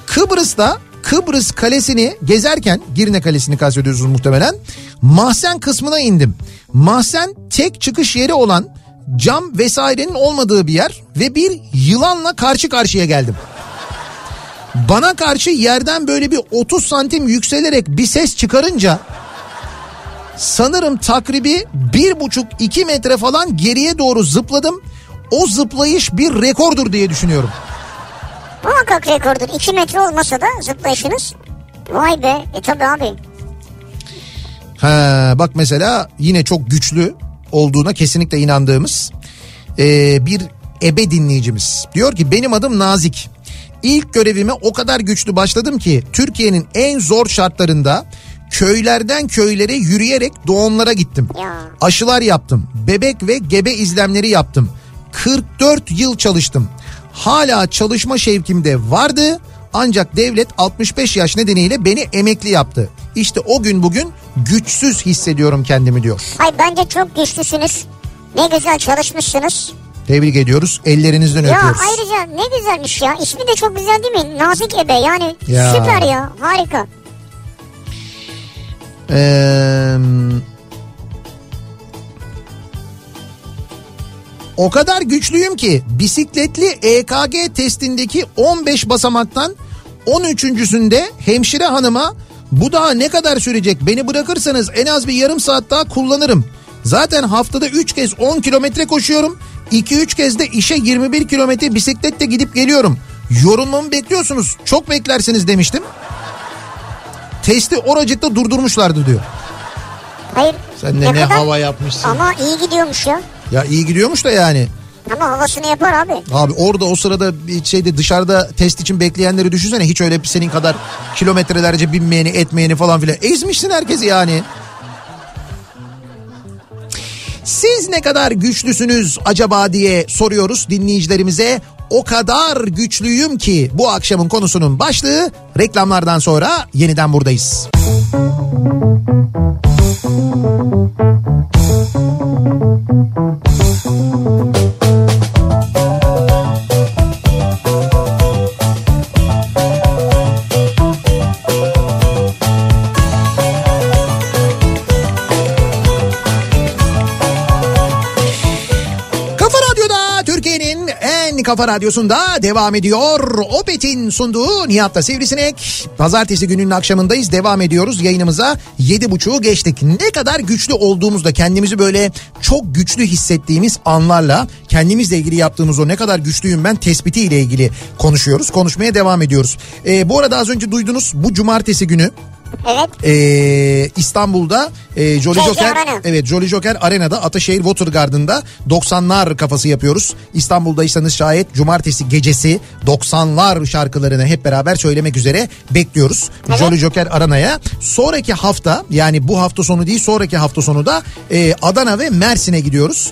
Kıbrıs'ta Kıbrıs Kalesi'ni gezerken Girne Kalesi'ni kastediyorsunuz muhtemelen. Mahzen kısmına indim. Mahzen tek çıkış yeri olan cam vesairenin olmadığı bir yer ve bir yılanla karşı karşıya geldim. Bana karşı yerden böyle bir 30 santim yükselerek bir ses çıkarınca sanırım takribi bir buçuk iki metre falan geriye doğru zıpladım. O zıplayış bir rekordur diye düşünüyorum. Muhakkak rekordur. 2 metre olmasa da zıplayışınız. Vay be. E tabi abi. Ha, bak mesela yine çok güçlü olduğuna kesinlikle inandığımız ee, bir ebe dinleyicimiz. Diyor ki benim adım Nazik. İlk görevime o kadar güçlü başladım ki Türkiye'nin en zor şartlarında köylerden köylere yürüyerek doğumlara gittim. Aşılar yaptım. Bebek ve gebe izlemleri yaptım. 44 yıl çalıştım. Hala çalışma şevkimde vardı. Ancak devlet 65 yaş nedeniyle beni emekli yaptı. İşte o gün bugün güçsüz hissediyorum kendimi diyor. Hay bence çok güçlüsünüz. Ne güzel çalışmışsınız. Tebrik ediyoruz. Ellerinizden Ya öpüyoruz. ayrıca ne güzelmiş ya. İsmi de çok güzel değil mi? Nazik Ebe yani Ya. süper ya harika. Ee, o kadar güçlüyüm ki bisikletli EKG testindeki 15 basamaktan 13.sünde hemşire hanıma bu daha ne kadar sürecek beni bırakırsanız en az bir yarım saat daha kullanırım. Zaten haftada 3 kez 10 kilometre koşuyorum. 2-3 kez de işe 21 kilometre bisikletle gidip geliyorum. Yorulmamı bekliyorsunuz. Çok beklersiniz demiştim. Testi oracıkta durdurmuşlardı diyor. Hayır. Sen de ne, hava yapmışsın. Ama iyi gidiyormuş ya. Ya iyi gidiyormuş da yani. Ama havasını yapar abi. Abi orada o sırada bir şeyde dışarıda test için bekleyenleri düşünsene. Hiç öyle senin kadar kilometrelerce binmeyeni etmeyeni falan filan. Ezmişsin herkesi yani. Siz ne kadar güçlüsünüz acaba diye soruyoruz dinleyicilerimize. O kadar güçlüyüm ki bu akşamın konusunun başlığı reklamlardan sonra yeniden buradayız. Kafa kafa radyosunda devam ediyor. Opet'in sunduğu Nihat'la Sivrisinek. Pazartesi gününün akşamındayız. Devam ediyoruz yayınımıza. Yedi buçuğu geçtik. Ne kadar güçlü olduğumuzda kendimizi böyle çok güçlü hissettiğimiz anlarla kendimizle ilgili yaptığımız o ne kadar güçlüyüm ben tespiti ile ilgili konuşuyoruz. Konuşmaya devam ediyoruz. Ee, bu arada az önce duydunuz bu cumartesi günü Evet. ee, İstanbul'da e, Jolly JJ Joker Arena. evet Jolly Joker Arena'da Ataşehir Water Garden'da 90'lar kafası yapıyoruz. İstanbul'daysanız şayet cumartesi gecesi 90'lar şarkılarını hep beraber söylemek üzere bekliyoruz. Jolly Joker Arena'ya. Sonraki hafta yani bu hafta sonu değil sonraki hafta sonu da e, Adana ve Mersin'e gidiyoruz.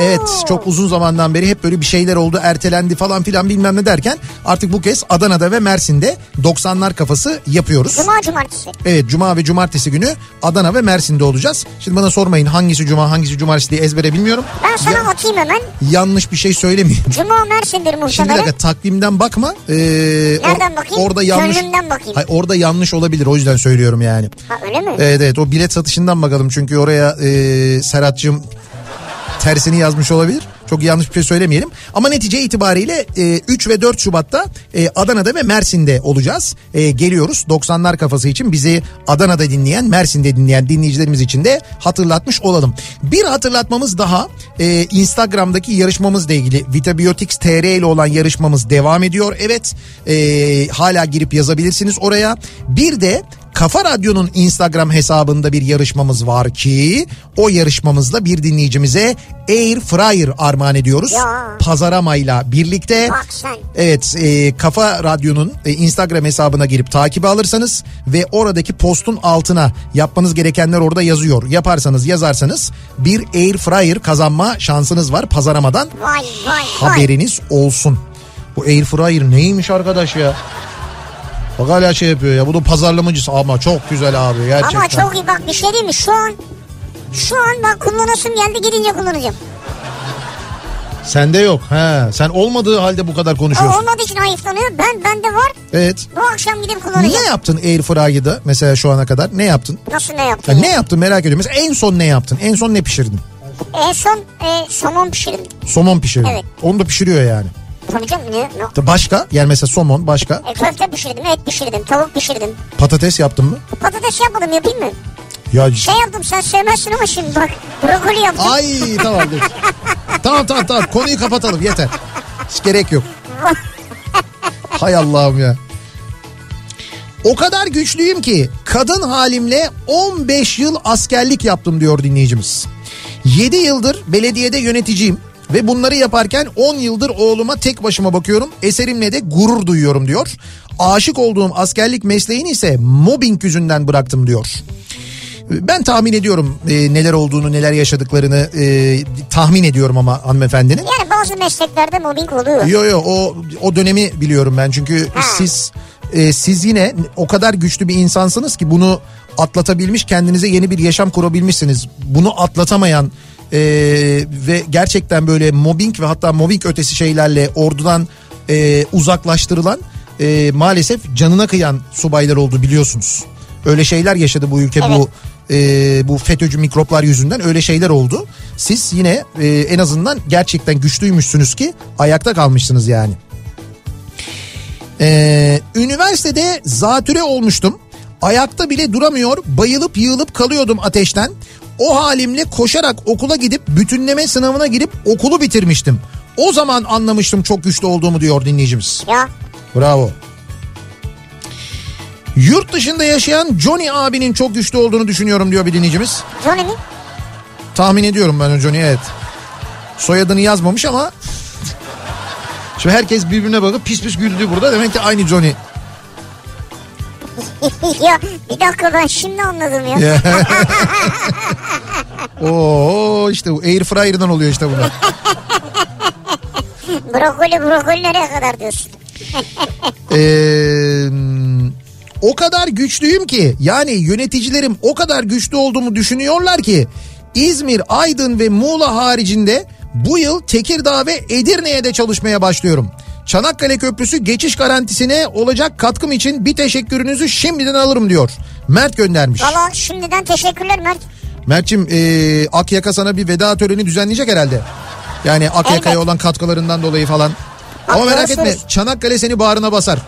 Evet çok uzun zamandan beri hep böyle bir şeyler oldu ertelendi falan filan bilmem ne derken artık bu kez Adana'da ve Mersin'de 90'lar kafası yapıyoruz. Cuma cumartesi. Evet cuma ve cumartesi günü Adana ve Mersin'de olacağız. Şimdi bana sormayın hangisi cuma hangisi cumartesi diye ezbere bilmiyorum. Ben sana Ya- atayım hemen. yanlış bir şey söylemeyeyim. Cuma Mersin'dir Şimdi bir muhtemelen. dakika takvimden bakma. Ee, Nereden or- bakayım? Orada yanlış. Gönlümden bakayım. Hayır, orada yanlış olabilir o yüzden söylüyorum yani. Ha öyle mi? Evet evet o bilet satışından bakalım çünkü oraya e, Serhat'cığım tersini yazmış olabilir. Çok yanlış bir şey söylemeyelim. Ama netice itibariyle e, 3 ve 4 Şubat'ta e, Adana'da ve Mersin'de olacağız. E, geliyoruz 90'lar kafası için bizi Adana'da dinleyen, Mersin'de dinleyen dinleyicilerimiz için de hatırlatmış olalım. Bir hatırlatmamız daha e, Instagram'daki yarışmamızla ilgili Vitabiotics TR ile olan yarışmamız devam ediyor. Evet e, hala girip yazabilirsiniz oraya. Bir de Kafa Radyo'nun Instagram hesabında bir yarışmamız var ki o yarışmamızda bir dinleyicimize Air Fryer armağan ediyoruz. Ya. Pazaramayla birlikte. Evet e, Kafa Radyo'nun e, Instagram hesabına girip takibi alırsanız ve oradaki postun altına yapmanız gerekenler orada yazıyor. Yaparsanız yazarsanız bir Air Fryer kazanma şansınız var pazaramadan. Vay vay vay. Haberiniz olsun. Bu Air Fryer neymiş arkadaş ya? Bak hala şey yapıyor ya. Bu da pazarlamacısı ama çok güzel abi gerçekten. Ama çok iyi bak bir şey değil mi? Şu an şu an bak kullanasım geldi gidince kullanacağım. Sende yok. He. Sen olmadığı halde bu kadar O konuşuyorsun. olmadığı için hayıflanıyor. Ben bende var. Evet. Bu akşam gidip kullanacağım. Ne yaptın Air Fryer'da mesela şu ana kadar? Ne yaptın? Nasıl ne yaptın? Ya ya? ne yaptın merak ediyorum. Mesela en son ne yaptın? En son ne pişirdin? En son e, somon pişirdim. Somon pişirdin. Evet. Onu da pişiriyor yani. Tabii canım ne? Başka? Yani mesela somon başka. E, köfte pişirdim, et pişirdim, tavuk pişirdim. Patates yaptın mı? Patates yapmadım yapayım mı? Ya Şey yaptım sen sevmezsin ama şimdi bak. Brokoli yaptım. Ay tamam dur. tamam tamam tamam konuyu kapatalım yeter. Hiç gerek yok. *laughs* Hay Allah'ım ya. O kadar güçlüyüm ki kadın halimle 15 yıl askerlik yaptım diyor dinleyicimiz. 7 yıldır belediyede yöneticiyim ve bunları yaparken 10 yıldır oğluma tek başıma bakıyorum. Eserimle de gurur duyuyorum diyor. Aşık olduğum askerlik mesleğini ise mobbing yüzünden bıraktım diyor. Ben tahmin ediyorum e, neler olduğunu, neler yaşadıklarını e, tahmin ediyorum ama hanımefendinin. Yani bazı mesleklerde mobbing oluyor. Yo yo o o dönemi biliyorum ben çünkü Ha. siz e, siz yine o kadar güçlü bir insansınız ki bunu atlatabilmiş kendinize yeni bir yaşam kurabilmişsiniz. Bunu atlatamayan e, ve gerçekten böyle mobbing ve hatta mobbing ötesi şeylerle ordudan e, uzaklaştırılan e, maalesef canına kıyan subaylar oldu biliyorsunuz. Öyle şeyler yaşadı bu ülke bu e, bu FETÖ'cü mikroplar yüzünden öyle şeyler oldu. Siz yine e, en azından gerçekten güçlüymüşsünüz ki ayakta kalmışsınız yani. Ee, üniversitede zatüre olmuştum. Ayakta bile duramıyor, bayılıp yığılıp kalıyordum ateşten. O halimle koşarak okula gidip bütünleme sınavına girip okulu bitirmiştim. O zaman anlamıştım çok güçlü olduğumu diyor dinleyicimiz. Ya Bravo. Yurt dışında yaşayan Johnny abinin çok güçlü olduğunu düşünüyorum diyor bir dinleyicimiz. Johnny mi? Tahmin ediyorum ben o Johnny'yi evet. Soyadını yazmamış ama... *laughs* Şimdi herkes birbirine bakıp pis pis güldü burada. Demek ki aynı Johnny. *laughs* ya bir dakika ben şimdi anladım ya. *laughs* Oo işte bu Air Fryer'dan oluyor işte bunlar. Brokoli brokoli nereye kadar diyorsun? *laughs* Ee, o kadar güçlüyüm ki yani yöneticilerim o kadar güçlü olduğumu düşünüyorlar ki İzmir, Aydın ve Muğla haricinde bu yıl Tekirdağ ve Edirne'ye de çalışmaya başlıyorum. Çanakkale Köprüsü geçiş garantisine olacak katkım için bir teşekkürünüzü şimdiden alırım diyor. Mert göndermiş. Valla şimdiden teşekkürler Mert. Mert'cim e, Akyaka sana bir veda töreni düzenleyecek herhalde. Yani Akyaka'ya Evet. olan katkılarından dolayı falan. Ama Bak, merak doğru etme söylüyorsun. Çanakkale seni bağrına basar.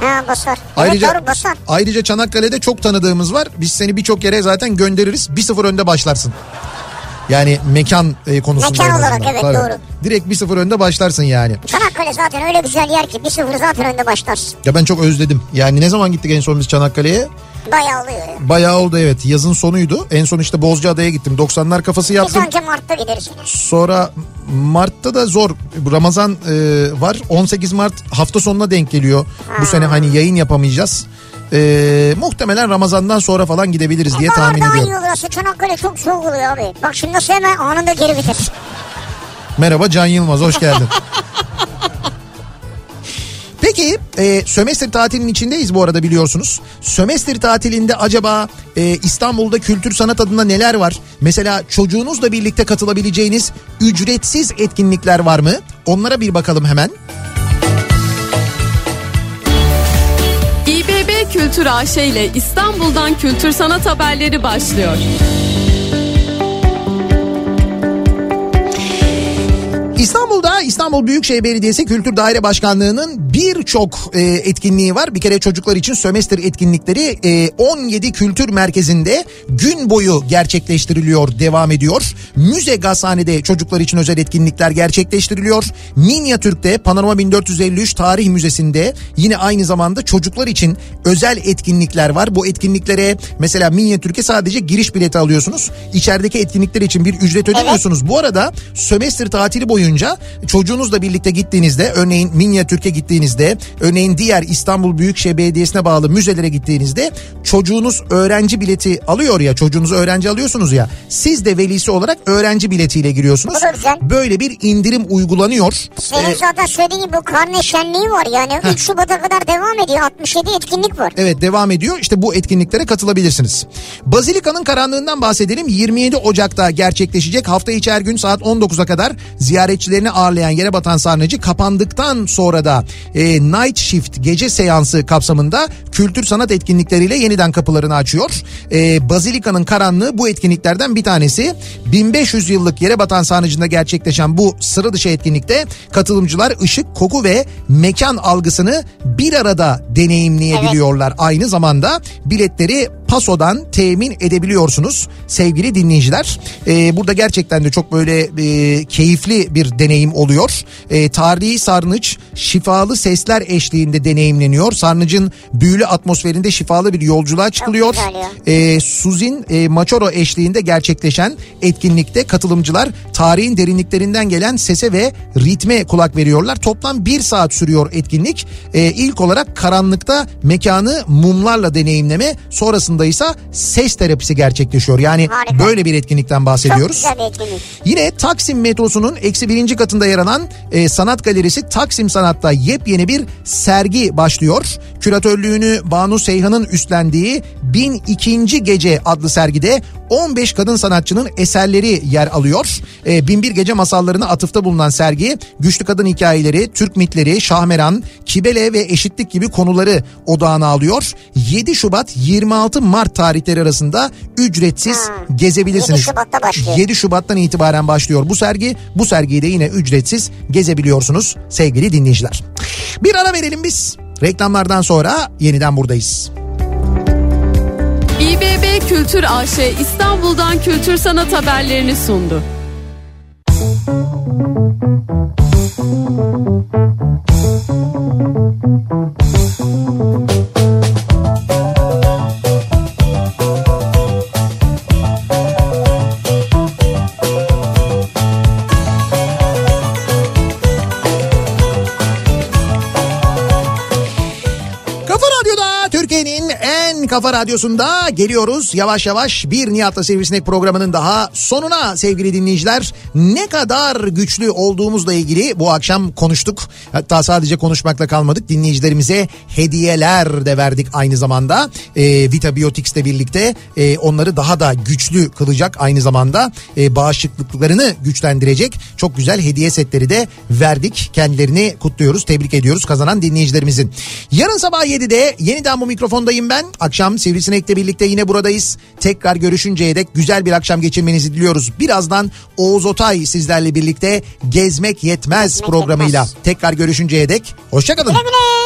Ha basar. Ayrıca evet doğru basar. ayrıca Çanakkale'de çok tanıdığımız var. Biz seni birçok yere zaten göndeririz. 1-0 önde başlarsın. Yani mekan e, konusunda. Mekan olarak, evet, doğru. Direkt 1-0 önde başlarsın yani. Çanakkale zaten öyle güzel yer ki bir sıfır zaten önde başlarsın. Ya ben çok özledim. Yani ne zaman gittik en son biz Çanakkale'ye? Bayağı oluyor. ya. Bayağı oldu evet. Yazın sonuydu. En son işte Bozcaada'ya gittim. 90'lar kafası yaptım. önce Mart'ta gideriz. Sonra Mart'ta da zor. Ramazan e, var. 18 Mart hafta sonuna denk geliyor. Bu sene hani yayın yapamayacağız. E, muhtemelen Ramazan'dan sonra falan gidebiliriz diye tahmin daha iyi ediyorum. olur aslında. Çanakkale çok soğuk oluyor abi. Bak şimdi nasıl hemen anında geri vites. Merhaba Can Yılmaz hoş geldin. Peki e, sömestr tatilinin içindeyiz bu arada biliyorsunuz. Sömestr tatilinde acaba e, İstanbul'da kültür sanat adına neler var? Mesela çocuğunuzla birlikte katılabileceğiniz ücretsiz etkinlikler var mı? Onlara bir bakalım hemen. Kültür AŞ ile İstanbul'dan kültür sanat haberleri başlıyor. İstanbul'da İstanbul Büyükşehir Belediyesi Kültür Daire Başkanlığı'nın birçok e, etkinliği var. Bir kere çocuklar için sömestr etkinlikleri e, 17 kültür merkezinde gün boyu gerçekleştiriliyor, devam ediyor. Müze Gazhane'de çocuklar için özel etkinlikler gerçekleştiriliyor. Minyatürk'te Panorama 1453 Tarih Müzesi'nde yine aynı zamanda çocuklar için özel etkinlikler var. Bu etkinliklere mesela Minyatürk'e sadece giriş bileti alıyorsunuz. İçerideki etkinlikler için bir ücret ödemiyorsunuz. Bu arada sömestr tatili boyunca çocuğunuzla birlikte gittiğinizde örneğin Minyatürk'e gittiğinizde örneğin diğer İstanbul Büyükşehir Belediyesi'ne bağlı müzelere gittiğinizde çocuğunuz öğrenci bileti alıyor ya çocuğunuzu öğrenci alıyorsunuz ya siz de velisi olarak öğrenci biletiyle giriyorsunuz. Böyle bir indirim uygulanıyor. Senin Ee, zaten söylediğin gibi bu karne şenliği var yani 3 Şubat'a kadar devam ediyor 67 etkinlik var. Evet devam ediyor. İşte bu etkinliklere katılabilirsiniz. Bazilika'nın karanlığından bahsedelim. 27 Ocak'ta gerçekleşecek. Hafta içi her gün saat 19'a kadar ziyaretçilerini ağırlayan yere batan sarnıcı kapandıktan sonra da e, Night Shift gece seansı kapsamında kültür sanat etkinlikleriyle yeniden kapılarını açıyor. E, Bazilika'nın karanlığı bu etkinliklerden bir tanesi. 1500 yıllık yere batan sarnıcında gerçekleşen bu sıra dışı etkinlikte katılımcılar ışık, koku ve mekan algısını bir arada deneyimleyebiliyorlar. Aynı zamanda biletleri Paso'dan temin edebiliyorsunuz sevgili dinleyiciler. Ee, burada gerçekten de çok böyle e, keyifli bir deneyim oluyor. E, tarihi sarnıç şifalı sesler eşliğinde deneyimleniyor. Sarnıcın büyülü atmosferinde şifalı bir yolculuğa çıkılıyor. E, Suzin e, Machoro eşliğinde gerçekleşen etkinlikte katılımcılar tarihin derinliklerinden gelen sese ve ritme kulak veriyorlar. Toplam bir saat sürüyor etkinlik. E, ilk olarak karanlıkta mekanı mumlarla deneyimleme sonrasında ise ses terapisi gerçekleşiyor. Yani Harika. böyle bir etkinlikten Çok bahsediyoruz. güzel bir etkinlik. Yine Taksim metrosunun eksi birinci katında yer alan e, sanat galerisi Taksim Sanat'ta yepyeni bir sergi başlıyor. Küratörlüğünü Banu Seyhan'ın üstlendiği 1002. Gece adlı sergide 15 kadın sanatçının eserleri yer alıyor. E, Binbir Gece masallarına atıfta bulunan sergi güçlü kadın hikayeleri, Türk mitleri, Şahmeran, Kibele ve eşitlik gibi konuları odağına alıyor. 7 Şubat 26 Mart tarihleri arasında ücretsiz Ha, gezebilirsiniz. 7 Şubat'ta başlıyor. 7 Şubat'tan itibaren başlıyor bu sergi. Bu sergiyi de yine ücretsiz gezebiliyorsunuz sevgili dinleyiciler. Bir ara verelim biz. Reklamlardan sonra yeniden buradayız. İBB Kültür AŞ İstanbul'dan kültür sanat haberlerini sundu. Kafa Radyo'da Kafa Radyosu'nda geliyoruz. Yavaş yavaş bir Nihat'la Sivrisinek programının daha sonuna sevgili dinleyiciler. Ne kadar güçlü olduğumuzla ilgili bu akşam konuştuk. Hatta sadece konuşmakla kalmadık. Dinleyicilerimize hediyeler de verdik aynı zamanda. Ee, Vitabiotics'le birlikte e, onları daha da güçlü kılacak aynı zamanda e, bağışıklıklarını güçlendirecek çok güzel hediye setleri de verdik. Kendilerini kutluyoruz, tebrik ediyoruz kazanan dinleyicilerimizin. Yarın sabah 7'de yeniden bu mikrofondayım ben. Akşam Sivrisinek'le birlikte yine buradayız. Tekrar görüşünceye dek güzel bir akşam geçirmenizi diliyoruz. Birazdan Oğuz Otay sizlerle birlikte Gezmek Yetmez Gezmek programıyla Yetmez. tekrar görüşünceye dek hoşçakalın. Güle güle.